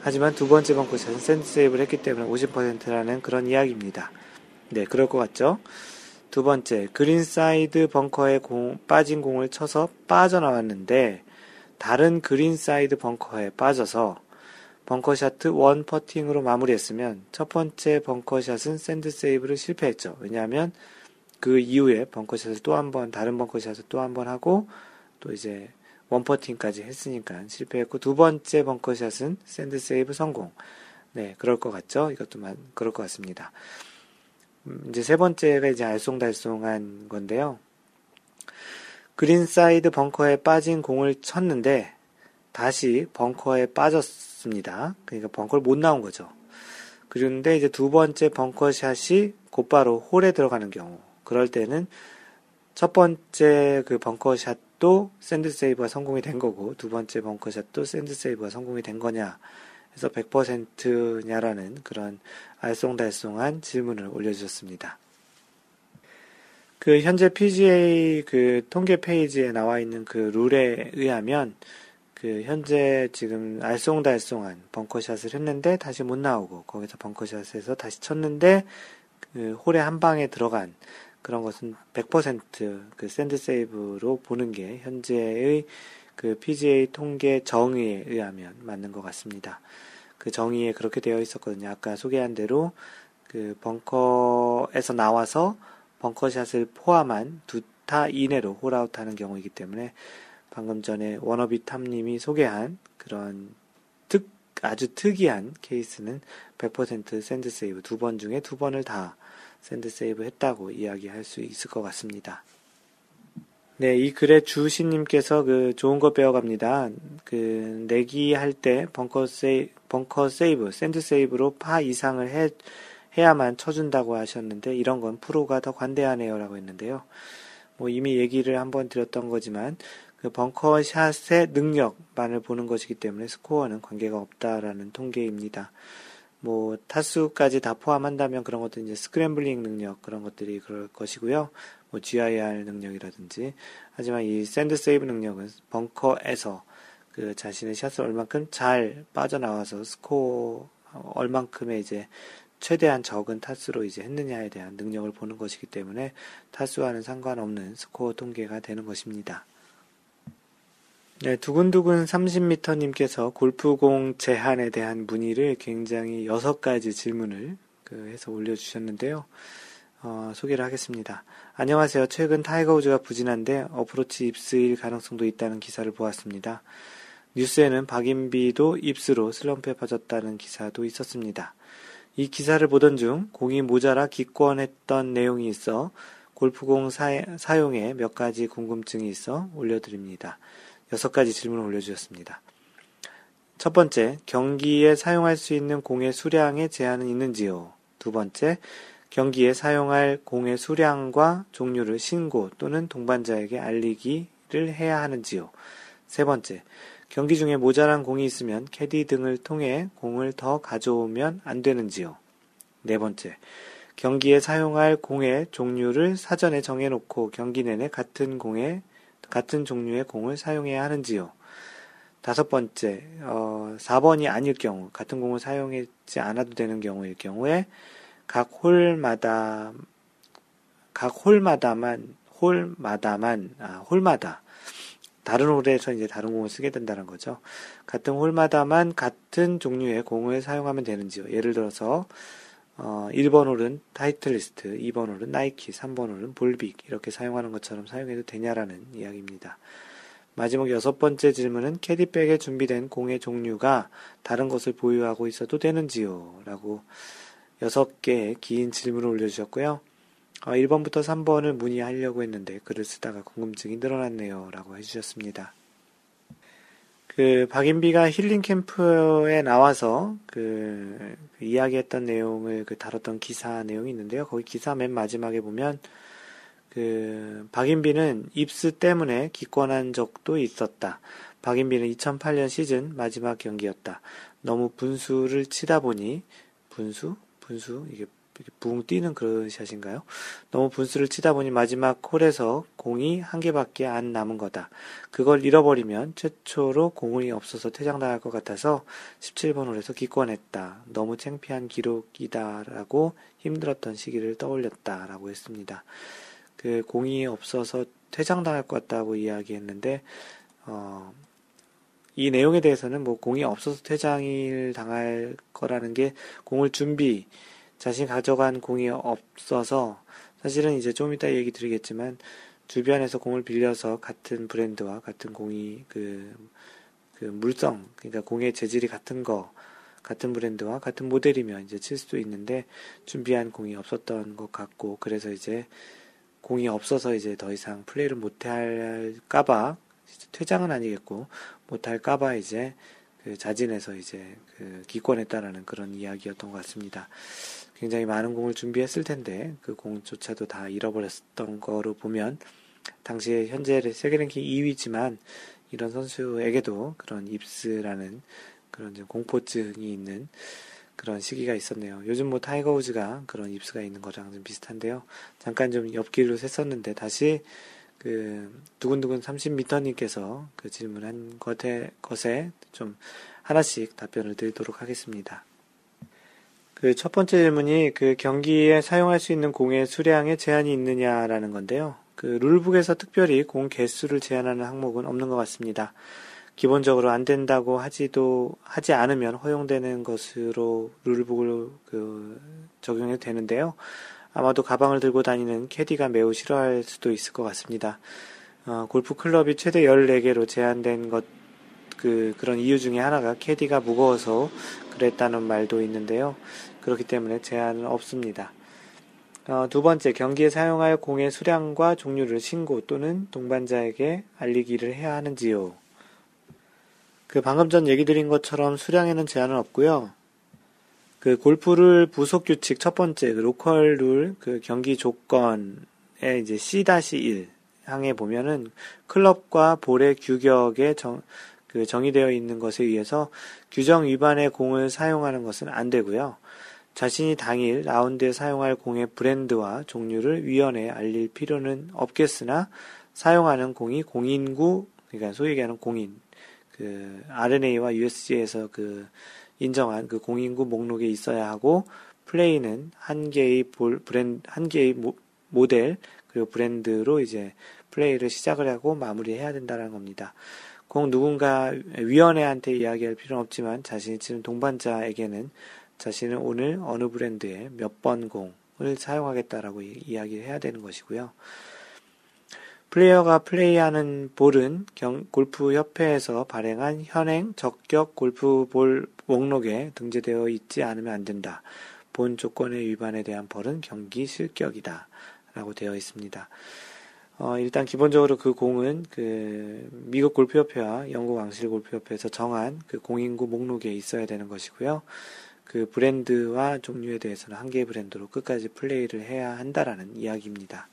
하지만 두 번째 벙커샷은 sand save를 했기 때문에 50%라는 그런 이야기입니다. 네, 그럴 것 같죠? 두 번째, greenside 벙커에 공, 빠진 공을 쳐서 빠져나왔는데, 다른 greenside 벙커에 빠져서, 벙커샷 one putting으로 마무리했으면, 첫 번째 벙커샷은 sand save를 실패했죠. 왜냐하면, 그 이후에 벙커샷을 또 한 번, 다른 벙커샷을 또 한 번 하고, 또 이제, one putting까지 했으니까 실패했고, 두 번째 벙커샷은 sand save 성공. 네, 그럴 것 같죠? 이것도 만, 그럴 것 같습니다. 음, 이제 세 번째가 이제 알쏭달쏭한 건데요. greenside 벙커에 빠진 공을 쳤는데 다시 벙커에 빠졌 습니다. 그러니까 벙커를 못 나온 거죠. 그런데 이제 두 번째 벙커샷이 곧바로 홀에 들어가는 경우. 그럴 때는 첫 번째 그 벙커샷도 sand save가 성공이 된 거고 두 번째 벙커샷도 sand save가 성공이 된 거냐 해서 100%냐라는 그런 알쏭달쏭한 질문을 올려주셨습니다. 그 현재 PGA 그 통계 페이지에 나와 있는 그 룰에 의하면 그 현재 지금 알쏭달쏭한 벙커샷을 했는데 다시 못 나오고 거기서 벙커샷에서 다시 쳤는데 그 홀에 한 방에 들어간 그런 것은 100%그 sand save로 보는 게 현재의 그 PGA 통계 정의에 의하면 맞는 것 같습니다. 그 정의에 그렇게 되어 있었거든요. 아까 소개한 대로 그 벙커에서 나와서 벙커샷을 포함한 두 타 이내로 홀아웃 하는 경우이기 때문에 방금 전에 워너비 탐님이 소개한 그런 특, 아주 특이한 케이스는 100% sand save 두 번 중에 두 번을 다 sand save 했다고 이야기할 수 있을 것 같습니다. 네, 이 글의 주신님께서 그 좋은 거 배워갑니다. 그 내기 할 때 벙커 세이 벙커 save, sand save로 파 이상을 해 해야만 쳐준다고 하셨는데 이런 건 프로가 더 관대하네요라고 했는데요. 뭐 이미 얘기를 한번 드렸던 거지만 그 벙커샷의 능력만을 보는 것이기 때문에 스코어는 관계가 없다라는 통계입니다. 뭐 타수까지 다 포함한다면 그런 것도 이제 scrambling 능력 그런 것들이 그럴 것이고요. 뭐 GIR 능력이라든지 하지만 이 sand save 능력은 벙커에서 그 자신의 샷을 얼만큼 잘 빠져나와서 스코어 얼만큼의 이제 최대한 적은 타수로 이제 했느냐에 대한 능력을 보는 것이기 때문에 타수와는 상관없는 스코어 통계가 되는 것입니다. 네, 두근두근 30m님께서 골프공 제한에 대한 문의를 굉장히 여섯 가지 질문을 그 해서 올려주셨는데요. 어, 소개를 하겠습니다. 안녕하세요. 최근 타이거 우즈가 부진한데 어프로치 yips일 가능성도 있다는 기사를 보았습니다. 뉴스에는 박인비도 입스로 슬럼프에 빠졌다는 기사도 있었습니다. 이 기사를 보던 중 공이 모자라 기권했던 내용이 있어 골프공 사, 사용에 몇 가지 궁금증이 있어 올려드립니다. 여섯 가지 질문을 올려주셨습니다. 첫 번째, 경기에 사용할 수 있는 공의 수량에 제한은 있는지요? 두 번째, 경기에 사용할 공의 수량과 종류를 신고 또는 동반자에게 알리기를 해야 하는지요. 세 번째, 경기 중에 모자란 공이 있으면 캐디 등을 통해 공을 더 가져오면 안 되는지요. 네 번째, 경기에 사용할 공의 종류를 사전에 정해놓고 경기 내내 같은 공에 같은 종류의 공을 사용해야 하는지요. 다섯 번째, 어, 4번이 아닐 경우, 같은 공을 사용하지 않아도 되는 경우일 경우에 각 홀마다 각 홀마다만 홀마다만 아 홀마다 다른 홀에서 이제 다른 공을 쓰게 된다는 거죠. 같은 홀마다만 같은 종류의 공을 사용하면 되는지요. 예를 들어서 어, 1번 홀은 타이틀리스트, 2번 홀은 나이키, 3번 홀은 볼빅 이렇게 사용하는 것처럼 사용해도 되냐라는 이야기입니다. 마지막 여섯 번째 질문은 캐디백에 준비된 공의 종류가 다른 것을 보유하고 있어도 되는지요? 라고 여섯 개의 긴 질문을 올려주셨고요. 어, 1번부터 3번을 문의하려고 했는데 글을 쓰다가 궁금증이 늘어났네요. 라고 해주셨습니다. 그 박인비가 힐링 캠프에 나와서 그, 그 이야기했던 내용을 그 다뤘던 기사 내용이 있는데요. 거기 기사 맨 마지막에 보면 그 박인비는 입스 때문에 기권한 적도 있었다. 박인비는 2008년 시즌 마지막 경기였다. 너무 분수를 치다 보니 분수 분수 이게 붕 뛰는 그런 샷인가요? 너무 분수를 치다 보니 마지막 홀에서 공이 한 개밖에 안 남은 거다. 그걸 잃어버리면 최초로 공이 없어서 퇴장당할 것 같아서 17번 홀에서 기권했다. 너무 창피한 기록이다라고 힘들었던 시기를 떠올렸다라고 했습니다. 그 공이 없어서 퇴장당할 것 같다고 이야기했는데 어, 이 내용에 대해서는 뭐 공이 없어서 퇴장을 당할 거라는 게 공을 준비 자신이 가져간 공이 없어서 사실은 이제 좀 이따 얘기 드리겠지만 주변에서 공을 빌려서 같은 브랜드와 같은 공이 그, 그 물성, 그러니까 공의 재질이 같은 거, 같은 브랜드와 같은 모델이면 이제 칠 수도 있는데 준비한 공이 없었던 것 같고 그래서 이제 공이 없어서 이제 더 이상 플레이를 못 할까봐 퇴장은 아니겠고 못 할까봐 이제 그 자진해서 이제 그 기권했다라는 그런 이야기였던 것 같습니다. 굉장히 많은 공을 준비했을 텐데 그 공조차도 다 잃어버렸던 거로 보면 당시에 현재 세계 랭킹 2위지만 이런 선수에게도 그런 yips라는 그런 공포증이 있는 그런 시기가 있었네요. 요즘 뭐 타이거 우즈가 그런 yips가 있는 거랑 좀 비슷한데요. 잠깐 좀 옆길로 샜었는데 다시 그 두근두근 30m님께서 그 질문한 것에, 것에 좀 하나씩 답변을 드리도록 하겠습니다. 그 첫 번째 질문이 그 경기에 사용할 수 있는 공의 수량에 제한이 있느냐라는 건데요. 그 룰북에서 특별히 공 개수를 제한하는 항목은 없는 것 같습니다. 기본적으로 안 된다고 하지도 하지 않으면 허용되는 것으로 룰북을 그 적용해도 되는데요. 아마도 가방을 들고 다니는 캐디가 매우 싫어할 수도 있을 것 같습니다. 어, 골프 클럽이 최대 14개로 제한된 것, 그, 그런 이유 중에 하나가 캐디가 무거워서 그랬다는 말도 있는데요. 그렇기 때문에 제한은 없습니다. 어, 두 번째, 경기에 사용할 공의 수량과 종류를 신고 또는 동반자에게 알리기를 해야 하는지요? 그 방금 전 얘기 드린 것처럼 수량에는 제한은 없고요. 그 골프를 부속 규칙 첫 번째 그 로컬 룰 그 경기 조건에 이제 C-1 항에 보면은 클럽과 볼의 규격에 정, 그 정의되어 있는 것에 의해서 규정 위반의 공을 사용하는 것은 안 되고요. 자신이 당일 라운드에 사용할 공의 브랜드와 종류를 위원회에 알릴 필요는 없겠으나 사용하는 공이 공인구 그러니까 소위 얘기하는 공인 그 RNA와 USG에서 그 인정한 그 공인구 목록에 있어야 하고 플레이는 한 개의 볼 브랜드 한 개의 모, 모델 그리고 브랜드로 이제 플레이를 시작을 하고 마무리해야 된다는 겁니다. 꼭 누군가 위원회한테 이야기할 필요는 없지만 자신이 치는 동반자에게는 자신은 오늘 어느 브랜드의 몇 번 공을 사용하겠다라고 이야기를 해야 되는 것이고요. 플레이어가 플레이하는 볼은 골프 협회에서 발행한 현행 적격 골프 볼 목록에 등재되어 있지 않으면 안 된다. 본 조건의 위반에 대한 벌은 경기 실격이다. 라고 되어 있습니다. 어, 일단 기본적으로 그 공은 그 미국 골프협회와 영국 왕실 골프협회에서 정한 그 공인구 목록에 있어야 되는 것이고요. 그 브랜드와 종류에 대해서는 한 개의 브랜드로 끝까지 플레이를 해야 한다라는 이야기입니다.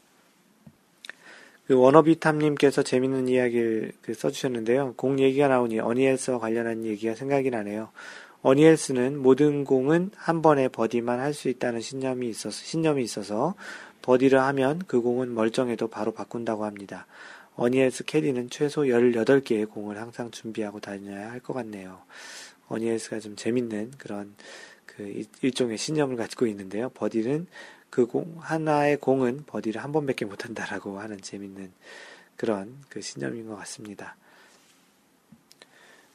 그 워너비탐님께서 재밌는 이야기를 그 써주셨는데요. 공 얘기가 나오니 어니엘스와 관련한 얘기가 생각이 나네요. 어니엘스는 모든 공은 한 번에 버디만 할 수 있다는 신념이 있어서, 신념이 있어서 버디를 하면 그 공은 멀쩡해도 바로 바꾼다고 합니다. 어니엘스 캐디는 최소 18개의 공을 항상 준비하고 다녀야 할 것 같네요. 어니엘스가 좀 재밌는 그런 그 일종의 신념을 가지고 있는데요. 버디는 그 공, 하나의 공은 버디를 한 번밖에 못한다라고 하는 재밌는 그런 그 신념인 것 같습니다.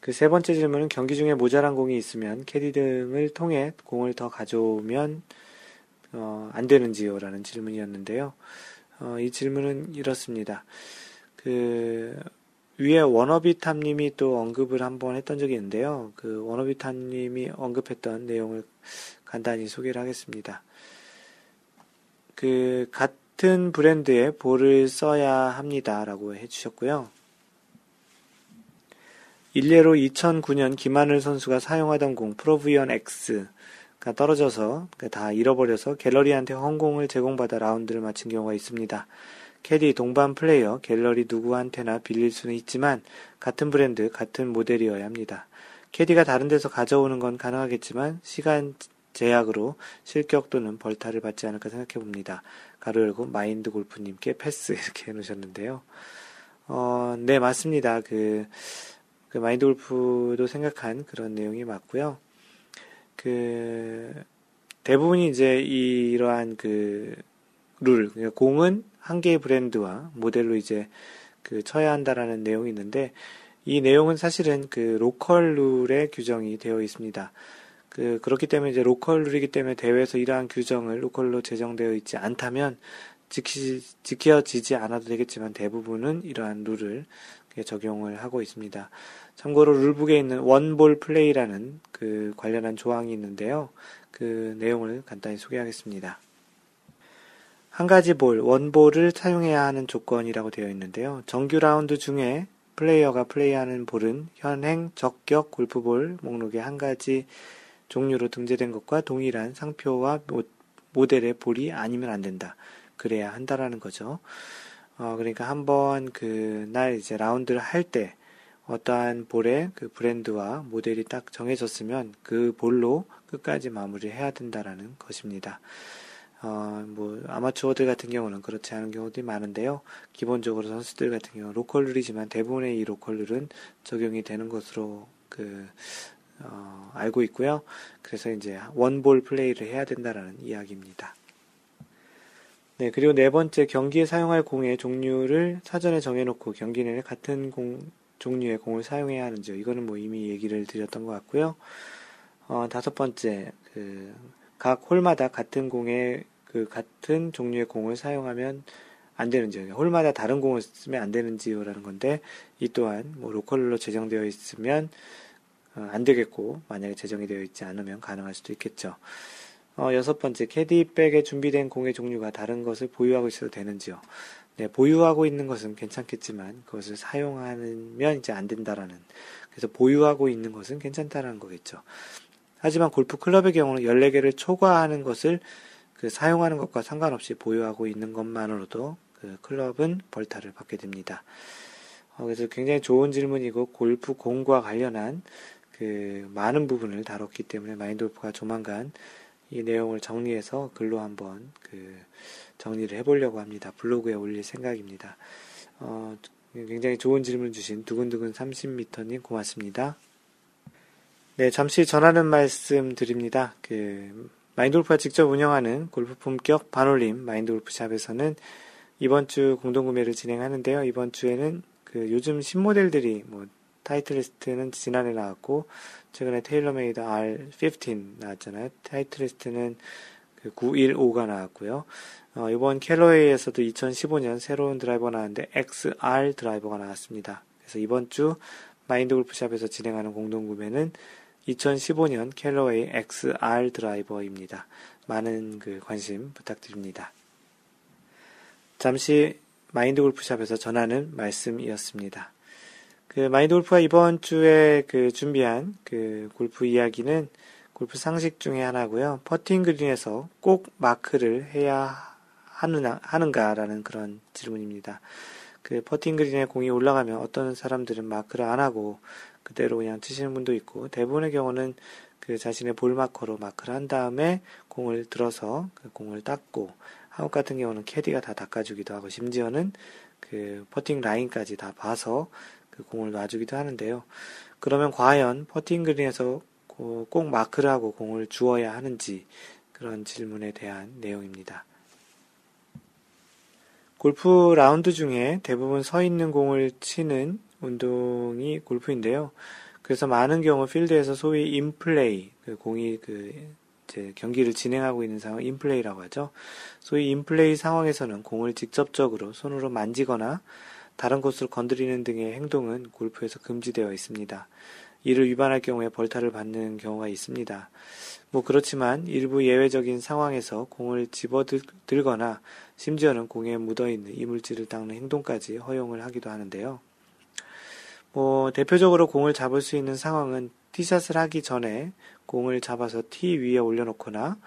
그 세 번째 질문은 경기 중에 모자란 공이 있으면 캐디 등을 통해 공을 더 가져오면 어, 안 되는지요? 라는 질문이었는데요. 어, 이 질문은 이렇습니다. 그, 위에 워너비탐님이 또 언급을 한번 했던 적이 있는데요. 그 워너비탐님이 언급했던 내용을 간단히 소개를 하겠습니다. 그, 같은 브랜드의 볼을 써야 합니다 라고 해주셨고요. 일례로 2009년 김하늘 선수가 사용하던 공 프로브이언 X가 떨어져서 다 잃어버려서 갤러리한테 헝공을 제공받아 라운드를 마친 경우가 있습니다. 캐디 동반 플레이어 갤러리 누구한테나 빌릴 수는 있지만 같은 브랜드 같은 모델이어야 합니다. 캐디가 다른 데서 가져오는 건 가능하겠지만 시간 제약으로 실격 또는 벌타를 받지 않을까 생각해 봅니다. 가로 열고 마인드 골프님께 패스 [LAUGHS] 이렇게 해놓으셨는데요. 어, 네 맞습니다. 그 그 마인드 골프도 생각한 그런 내용이 맞고요. 그 대부분이 이제 이러한 그 룰, 그러니까 공은 한 개의 브랜드와 모델로 이제 그 쳐야 한다라는 내용이 있는데 이 내용은 사실은 그 로컬 룰에 규정이 되어 있습니다. 그 그렇기 때문에 이제 로컬 룰이기 때문에 대회에서 이러한 규정을 로컬로 제정되어 있지 않다면 지키, 지켜지지 않아도 되겠지만 대부분은 이러한 룰을 적용을 하고 있습니다. 참고로 rule book에 있는 one ball play라는 그 관련한 조항이 있는데요. 그 내용을 간단히 소개하겠습니다. 한 가지 볼, 원볼을 사용해야 하는 조건이라고 되어 있는데요. 정규 라운드 중에 플레이어가 플레이하는 볼은 현행 적격 골프볼 목록에 한 가지 종류로 등재된 것과 동일한 상표와 모델의 볼이 아니면 안 된다. 그래야 한다라는 거죠. 어, 그러니까 한번 그 날 이제 라운드를 할 때 어떠한 볼의 그 브랜드와 모델이 딱 정해졌으면 그 볼로 끝까지 마무리해야 된다라는 것입니다. 어, 뭐, 아마추어들 같은 경우는 그렇지 않은 경우들이 많은데요. 기본적으로 선수들 같은 경우 는 로컬 룰이지만 대부분의 이 로컬 룰은 적용이 되는 것으로 그, 어, 알고 있고요. 그래서 이제 one ball play를 해야 된다라는 이야기입니다. 네, 그리고 네 번째 경기에 사용할 공의 종류를 사전에 정해놓고 경기 내내 같은 공, 종류의 공을 사용해야 하는지요. 이거는 뭐 이미 얘기를 드렸던 것 같고요. 어, 다섯 번째, 그, 각 홀마다 같은 공에, 그, 같은 종류의 공을 사용하면 안 되는지요. 홀마다 다른 공을 쓰면 안 되는지요라는 건데, 이 또한 뭐 로컬로 제정되어 있으면 어, 안 되겠고, 만약에 제정이 되어 있지 않으면 가능할 수도 있겠죠. 어, 여섯 번째, 캐디백에 준비된 공의 종류가 다른 것을 보유하고 있어도 되는지요. 네, 보유하고 있는 것은 괜찮겠지만 그것을 사용하면 이제 안 된다라는 그래서 보유하고 있는 것은 괜찮다라는 거겠죠. 하지만 골프 클럽의 경우는 14개를 초과하는 것을 그 사용하는 것과 상관없이 보유하고 있는 것만으로도 그 클럽은 벌타를 받게 됩니다. 어, 그래서 굉장히 좋은 질문이고 골프 공과 관련한 그 많은 부분을 다뤘기 때문에 마인드 골프가 조만간 이 내용을 정리해서 글로 한번 그 정리를 해보려고 합니다. 블로그에 올릴 생각입니다. 어, 굉장히 좋은 질문 주신 두근두근 30m님 고맙습니다. 네, 잠시 전하는 말씀 드립니다. 그, 마인드골프가 직접 운영하는 골프 품격 반올림 마인드골프샵에서는 이번 주 공동구매를 진행하는데요. 이번 주에는 그 요즘 신모델들이 뭐 타이틀리스트는 지난해 나왔고 최근에 테일러메이드 R15 나왔잖아요. 타이틀리스트는 그 915가 나왔고요. 어, 이번 캘러웨이에서도 2015년 새로운 드라이버 나왔는데 XR 드라이버가 나왔습니다. 그래서 이번 주 마인드 골프샵에서 진행하는 공동 구매는 2015년 캘러웨이 XR 드라이버입니다. 많은 그 관심 부탁드립니다. 잠시 마인드 골프샵에서 전하는 말씀이었습니다. 그 마인드 골프가 이번 주에 그 준비한 그 골프 이야기는 골프 상식 중에 하나고요. 퍼팅 그린에서 꼭 마크를 해야 하느냐, 하는가라는 그런 질문입니다. 그 퍼팅 그린에 공이 올라가면 어떤 사람들은 마크를 안 하고 그대로 그냥 치시는 분도 있고 대부분의 경우는 그 자신의 ball marker로 마크를 한 다음에 공을 들어서 그 공을 닦고 한국 같은 경우는 캐디가 다 닦아주기도 하고 심지어는 그 퍼팅 라인까지 다 봐서 그 공을 놔주기도 하는데요. 그러면 과연 퍼팅 그린에서 꼭 마크를 하고 공을 주어야 하는지 그런 질문에 대한 내용입니다. 골프 라운드 중에 대부분 서 있는 공을 치는 운동이 골프인데요. 그래서 많은 경우 필드에서 소위 인플레이, 그 공이 그 이제 경기를 진행하고 있는 상황 인플레이라고 하죠. 소위 인플레이 상황에서는 공을 직접적으로 손으로 만지거나 다른 곳으로 건드리는 등의 행동은 골프에서 금지되어 있습니다. 이를 위반할 경우에 벌타를 받는 경우가 있습니다. 뭐 그렇지만 일부 예외적인 상황에서 공을 집어들거나 심지어는 공에 묻어있는 이물질을 닦는 행동까지 허용을 하기도 하는데요. 뭐 대표적으로 공을 잡을 수 있는 상황은 티샷을 하기 전에 공을 잡아서 티 위에 올려놓거나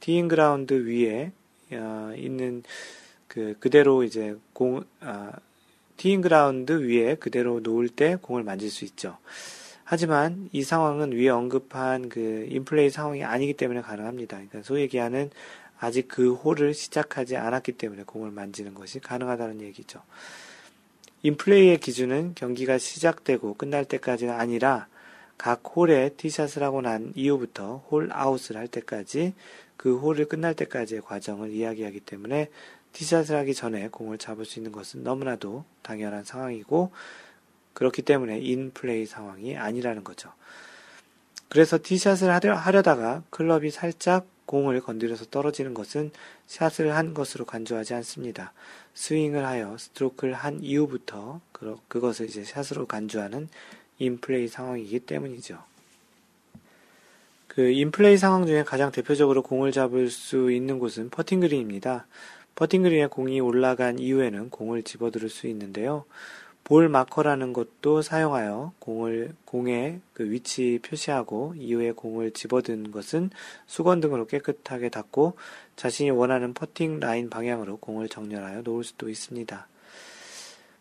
티인 그라운드 위에 어, 있는 그 그대로 이제 공 아, teeing ground 위에 그대로 놓을 때 공을 만질 수 있죠. 하지만 이 상황은 위에 언급한 그 인플레이 상황이 아니기 때문에 가능합니다. 그러니까 소위 얘기하는 아직 그 홀을 시작하지 않았기 때문에 공을 만지는 것이 가능하다는 얘기죠. 인플레이의 기준은 경기가 시작되고 끝날 때까지가 아니라 각 홀에 티샷을 하고 난 이후부터 홀 아웃을 할 때까지 그 홀을 끝날 때까지의 과정을 이야기하기 때문에 티샷을 하기 전에 공을 잡을 수 있는 것은 너무나도 당연한 상황이고 그렇기 때문에 인플레이 상황이 아니라는 거죠. 그래서 티샷을 하려, 하려다가 클럽이 살짝 공을 건드려서 떨어지는 것은 샷을 한 것으로 간주하지 않습니다. 스윙을 하여 스트로크를 한 이후부터 그것을 이제 샷으로 간주하는 인플레이 상황이기 때문이죠. 그 인플레이 상황 중에 가장 대표적으로 공을 잡을 수 있는 곳은 퍼팅 그린입니다. 퍼팅 그린에 공이 올라간 이후에는 공을 집어들을 수 있는데요. 볼 마커라는 것도 사용하여 공을 공의 그 위치 표시하고 이후에 공을 집어든 것은 수건 등으로 깨끗하게 닦고 자신이 원하는 퍼팅 라인 방향으로 공을 정렬하여 놓을 수도 있습니다.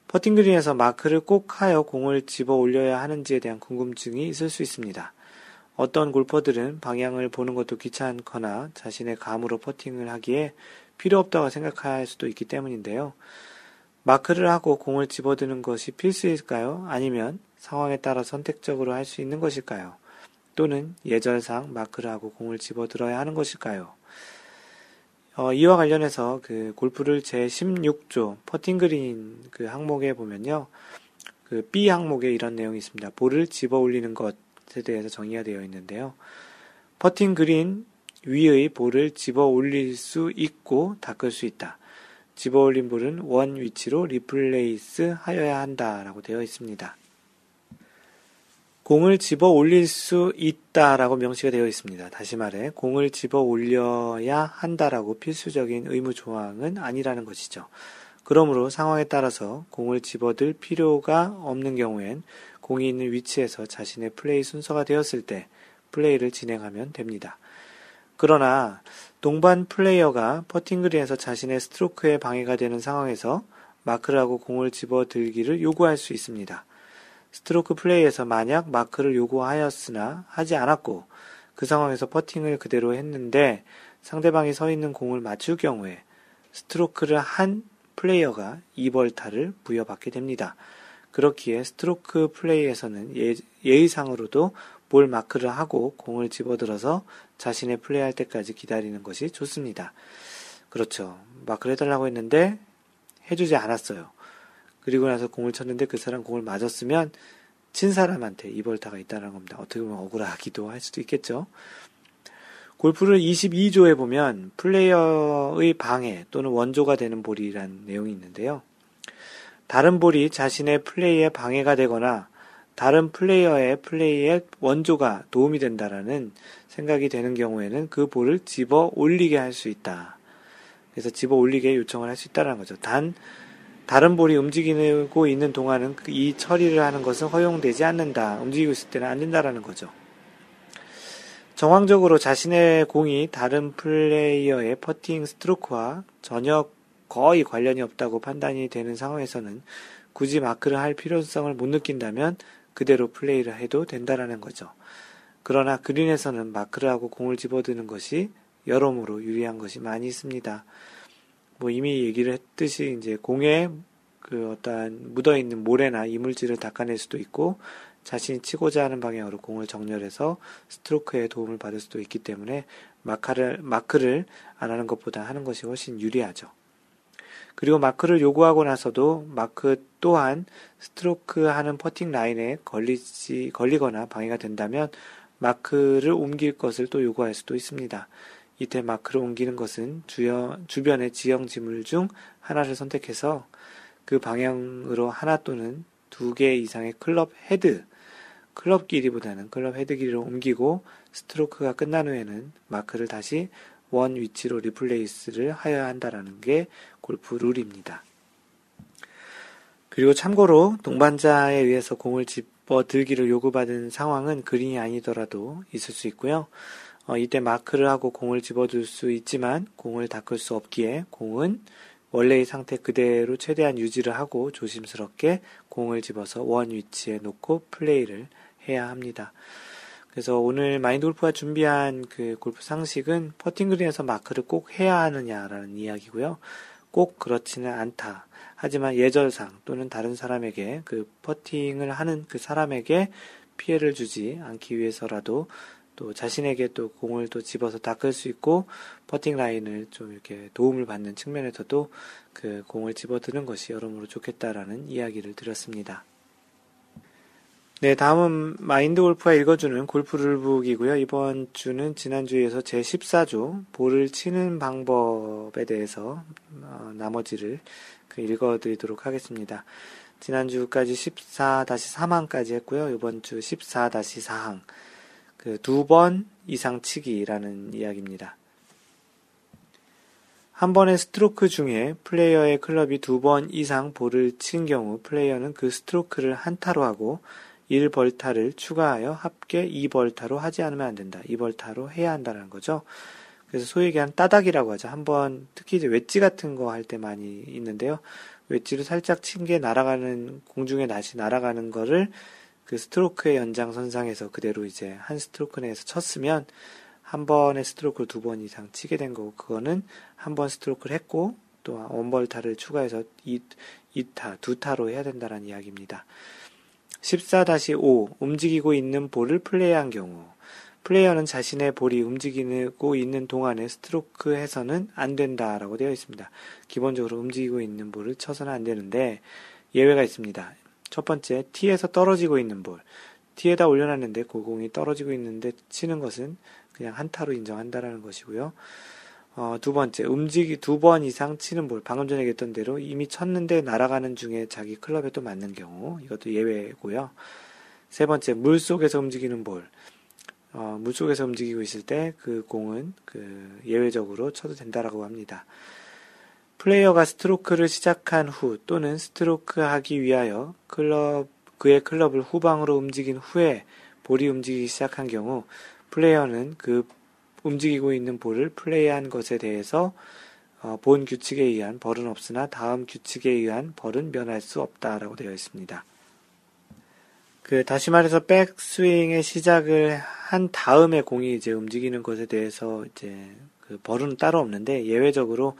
퍼팅 그린에서 마크를 꼭 하여 공을 집어 올려야 하는지에 대한 궁금증이 있을 수 있습니다. 어떤 골퍼들은 방향을 보는 것도 귀찮거나 자신의 감으로 퍼팅을 하기에 필요 없다고 생각할 수도 있기 때문인데요. 마크를 하고 공을 집어드는 것이 필수일까요? 아니면 상황에 따라 선택적으로 할 수 있는 것일까요? 또는 예절상 마크를 하고 공을 집어들어야 하는 것일까요? 어, 이와 관련해서 그 골프를 제 16조 퍼팅 그린 그 항목에 보면요. 그 B 항목에 이런 내용이 있습니다. 볼을 집어 올리는 것에 대해서 정의가 되어 있는데요. 퍼팅 그린 위의 볼을 집어 올릴 수 있고 닦을 수 있다. 집어올린 볼은 원 위치로 리플레이스 하여야 한다라고 되어 있습니다. 공을 집어 올릴 수 있다라고 명시가 되어 있습니다. 다시 말해, 공을 집어 올려야 한다라고 필수적인 의무 조항은 아니라는 것이죠. 그러므로 상황에 따라서 공을 집어들 필요가 없는 경우엔 공이 있는 위치에서 자신의 플레이 순서가 되었을 때 플레이를 진행하면 됩니다. 그러나 동반 플레이어가 퍼팅그린에서 자신의 스트로크에 방해가 되는 상황에서 마크를 하고 공을 집어들기를 요구할 수 있습니다. 스트로크 플레이에서 만약 마크를 요구하였으나 하지 않았고 그 상황에서 퍼팅을 그대로 했는데 상대방이 서 있는 공을 맞출 경우에 스트로크를 한 플레이어가 2벌타를 부여받게 됩니다. 그렇기에 스트로크 플레이에서는 예, 예의상으로도 볼 마크를 하고 공을 집어들어서 자신의 플레이할 때까지 기다리는 것이 좋습니다. 그렇죠. 마크를 해달라고 했는데 해주지 않았어요. 그리고 나서 공을 쳤는데 그 사람 공을 맞았으면 친 사람한테 이벌타가 있다는 겁니다. 어떻게 보면 억울하기도 할 수도 있겠죠. 골프 룰 22조에 보면 플레이어의 방해 또는 원조가 되는 볼이라는 내용이 있는데요. 다른 볼이 자신의 플레이에 방해가 되거나 다른 플레이어의 플레이에 원조가 도움이 된다라는 생각이 되는 경우에는 그 볼을 집어 올리게 할 수 있다. 그래서 집어 올리게 요청을 할 수 있다는 거죠. 단, 다른 볼이 움직이고 있는 동안은 그이 처리를 하는 것은 허용되지 않는다. 움직이고 있을 때는 안 된다라는 거죠. 정황적으로 자신의 공이 다른 플레이어의 퍼팅 스트로크와 전혀 거의 관련이 없다고 판단이 되는 상황에서는 굳이 마크를 할 필요성을 못 느낀다면 그대로 플레이를 해도 된다라는 거죠. 그러나 그린에서는 마크를 하고 공을 집어드는 것이 여러모로 유리한 것이 많이 있습니다. 뭐 이미 얘기를 했듯이 이제 공에 그 어떠한 묻어 있는 모래나 이물질을 닦아낼 수도 있고 자신이 치고자 하는 방향으로 공을 정렬해서 스트로크에 도움을 받을 수도 있기 때문에 마크를 마크를 안 하는 것보다 하는 것이 훨씬 유리하죠. 그리고 마크를 요구하고 나서도 마크 또한 스트로크 하는 퍼팅 라인에 걸리지, 걸리거나 방해가 된다면 마크를 옮길 것을 또 요구할 수도 있습니다. 이때 마크를 옮기는 것은 주여, 주변의 지형 지물 중 하나를 선택해서 그 방향으로 하나 또는 두 개 이상의 클럽 헤드, 클럽 길이보다는 클럽 헤드 길이를 옮기고 스트로크가 끝난 후에는 마크를 다시 원 위치로 리플레이스를 하여야 한다라는 게 골프 룰입니다. 그리고 참고로 동반자에 의해서 공을 집어들기를 요구받은 상황은 그린이 아니더라도 있을 수 있고요. 어, 이때 마크를 하고 공을 집어들 수 있지만 공을 닦을 수 없기에 공은 원래의 상태 그대로 최대한 유지를 하고 조심스럽게 공을 집어서 원 위치에 놓고 플레이를 해야 합니다. 그래서 오늘 마인드 골프가 준비한 그 골프 상식은 퍼팅 그린에서 마크를 꼭 해야 하느냐라는 이야기고요. 꼭 그렇지는 않다. 하지만 예절상 또는 다른 사람에게 그 퍼팅을 하는 그 사람에게 피해를 주지 않기 위해서라도 또 자신에게 또 공을 또 집어서 닦을 수 있고 퍼팅 라인을 좀 이렇게 도움을 받는 측면에서도 그 공을 집어드는 것이 여러모로 좋겠다라는 이야기를 드렸습니다. 네, 다음은 마인드 골프가 읽어주는 골프 룰북이고요. 이번 주는 지난주에서 제 14조 볼을 치는 방법에 대해서 어, 나머지를 그 읽어드리도록 하겠습니다. 지난주까지 14-3항까지 했고요. 이번 주 14-4항 그 두 번 이상 치기라는 이야기입니다. 한 번의 스트로크 중에 플레이어의 클럽이 두 번 이상 볼을 친 경우 플레이어는 그 스트로크를 한타로 하고 1벌타를 추가하여 합계 2벌타로 하지 않으면 안 된다. 2벌타로 해야 한다는 거죠. 그래서 소위 얘기한 따닥이라고 하죠. 한번 특히 이제 웨지 같은 거 할 때 많이 있는데요. 웨지를 살짝 친 게 날아가는 공중에 낫이 날아가는 거를 그 스트로크의 연장선상에서 그대로 이제 한 스트로크 내에서 쳤으면 한 번의 스트로크를 두 번 이상 치게 된 거고 그거는 한 번 스트로크를 했고 또 원벌타를 추가해서 2, 2타, 두 타로 해야 된다는 이야기입니다. 14-5 움직이고 있는 볼을 플레이한 경우 플레이어는 자신의 볼이 움직이고 있는 동안에 스트로크 해서는 안 된다라고 되어 있습니다. 기본적으로 움직이고 있는 볼을 쳐서는 안 되는데 예외가 있습니다. 첫 번째, 티에서 떨어지고 있는 볼. 티에다 올려놨는데 고공이 떨어지고 있는데 치는 것은 그냥 한타로 인정한다라는 것이고요. 어, 두 번째, 움직이 두 번 이상 치는 볼. 방금 전에 얘기했던 대로 이미 쳤는데 날아가는 중에 자기 클럽에 또 맞는 경우. 이것도 예외고요. 세 번째, 물 속에서 움직이는 볼. 어, 물 속에서 움직이고 있을 때 그 공은 그 예외적으로 쳐도 된다라고 합니다. 플레이어가 스트로크를 시작한 후 또는 스트로크 하기 위하여 클럽, 그의 클럽을 후방으로 움직인 후에 볼이 움직이기 시작한 경우 플레이어는 그 움직이고 있는 볼을 플레이한 것에 대해서 어, 본 규칙에 의한 벌은 없으나 다음 규칙에 의한 벌은 면할 수 없다라고 되어 있습니다. 그 다시 말해서 백스윙의 시작을 한 다음에 공이 이제 움직이는 것에 대해서 이제 그 벌은 따로 없는데 예외적으로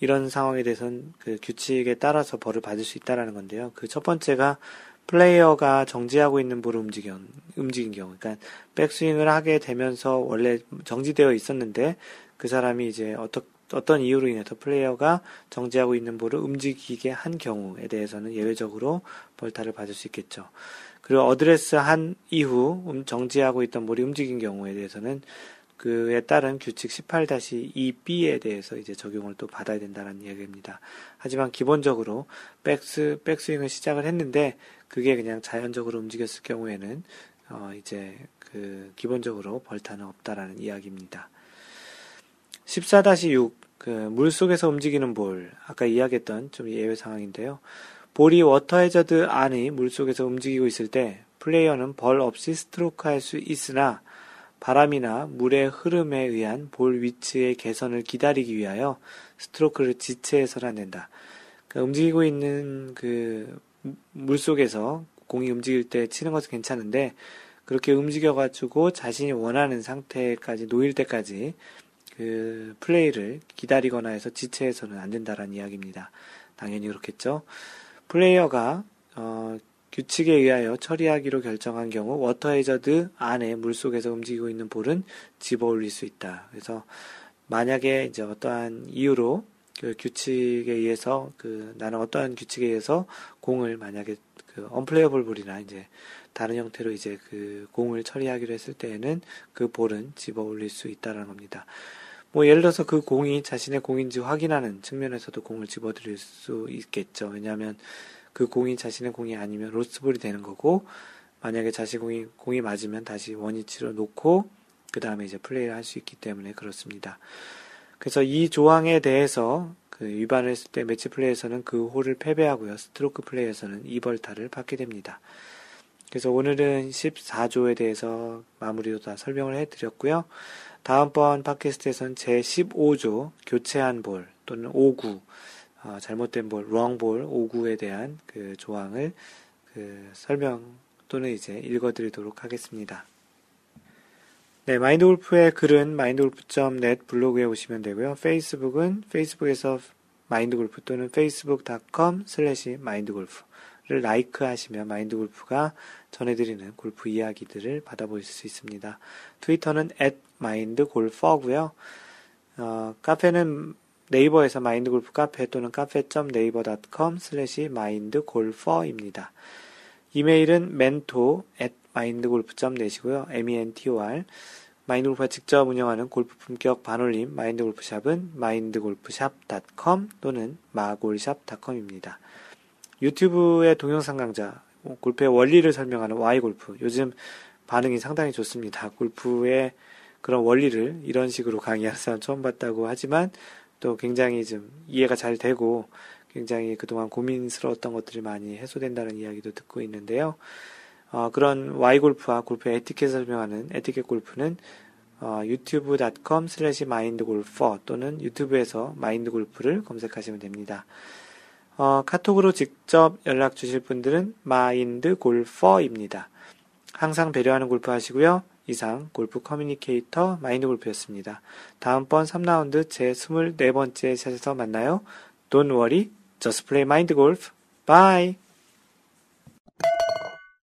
이런 상황에 대해서는 그 규칙에 따라서 벌을 받을 수 있다라는 건데요. 그 첫 번째가 플레이어가 정지하고 있는 볼을 움직인, 움직인 경우, 그러니까 백스윙을 하게 되면서 원래 정지되어 있었는데 그 사람이 이제 어떤 어떤 이유로 인해서 플레이어가 정지하고 있는 볼을 움직이게 한 경우에 대해서는 예외적으로 벌타를 받을 수 있겠죠. 그리고 어드레스 한 이후 음, 정지하고 있던 볼이 움직인 경우에 대해서는 그에 따른 규칙 18-2b에 대해서 이제 적용을 또 받아야 된다는 이야기입니다. 하지만 기본적으로 백스, 백스윙을 시작을 했는데 그게 그냥 자연적으로 움직였을 경우에는 어 이제 그 기본적으로 벌타는 없다라는 이야기입니다. 14-6 그 물속에서 움직이는 볼 아까 이야기했던 좀 예외 상황인데요. 볼이 워터 해저드 안이 물속에서 움직이고 있을 때 플레이어는 벌 없이 스트로크 할 수 있으나 바람이나 물의 흐름에 의한 볼 위치의 개선을 기다리기 위하여 스트로크를 지체해서는 안 된다. 그러니까 움직이고 있는 그 물 속에서 공이 움직일 때 치는 것은 괜찮은데 그렇게 움직여가지고 자신이 원하는 상태까지 놓일 때까지 그 플레이를 기다리거나 해서 지체해서는 안 된다라는 이야기입니다. 당연히 그렇겠죠. 플레이어가 어, 규칙에 의하여 처리하기로 결정한 경우 워터 해저드 안에 물속에서 움직이고 있는 볼은 집어 올릴 수 있다. 그래서 만약에 이제 어떠한 이유로 그 규칙에 의해서 그 나는 어떠한 규칙에 의해서 공을 만약에 그 언플레이어블 볼이나 이제 다른 형태로 이제 그 공을 처리하기로 했을 때에는 그 볼은 집어 올릴 수 있다는 겁니다. 뭐 예를 들어서 그 공이 자신의 공인지 확인하는 측면에서도 공을 집어 드릴 수 있겠죠. 왜냐하면 그 공이 자신의 공이 아니면 로스트볼이 되는 거고 만약에 자신 공이 공이 맞으면 다시 원위치로 놓고 그 다음에 이제 플레이를 할 수 있기 때문에 그렇습니다. 그래서 이 조항에 대해서 그 위반을 했을 때 매치 플레이에서는 그 홀을 패배하고요. 스트로크 플레이에서는 2벌타를 받게 됩니다. 그래서 오늘은 14조에 대해서 마무리로 다 설명을 해드렸고요. 다음번 팟캐스트에서는 제 15조 교체한 볼 또는 오구 어, 잘못된 볼, wrong ball 오구에 대한 그 조항을 그 설명 또는 이제 읽어드리도록 하겠습니다. 네, 마인드 골프의 글은 마인드 골프.net 블로그에 오시면 되고요. 페이스북은 페이스북에서 마인드 골프 또는 facebook.com 슬래시 마인드 골프를 like 하시면 마인드 골프가 전해드리는 골프 이야기들을 받아보실 수 있습니다. 트위터는 at mindgolfer고요. 어, 카페는 네이버에서 마인드골프 카페 또는 cafe.naver.com 슬래시 마인드골퍼입니다. 이메일은 mentor at mindgolf.net이고요. mentor 마인드골프가 직접 운영하는 골프 품격 반올림 마인드골프샵은 마인드골프샵.com 또는 마골샵.com입니다. 유튜브의 동영상 강좌 골프의 원리를 설명하는 Why골프 요즘 반응이 상당히 좋습니다. 골프의 그런 원리를 이런 식으로 강의하는 사람 처음 봤다고 하지만 또 굉장히 좀 이해가 잘 되고 굉장히 그동안 고민스러웠던 것들이 많이 해소된다는 이야기도 듣고 있는데요. 어, 그런 Why골프와 골프의 에티켓을 설명하는 에티켓 골프는 어, youtube.com 슬래시 마인드골퍼 또는 유튜브에서 마인드골프를 검색하시면 됩니다. 어, 카톡으로 직접 연락 주실 분들은 마인드골퍼입니다. 항상 배려하는 골프 하시고요. 이상 골프 커뮤니케이터 마인드 골프였습니다. 다음번 3라운드 제 24번째 샷에서 만나요. Don't worry, just play mind golf. Bye!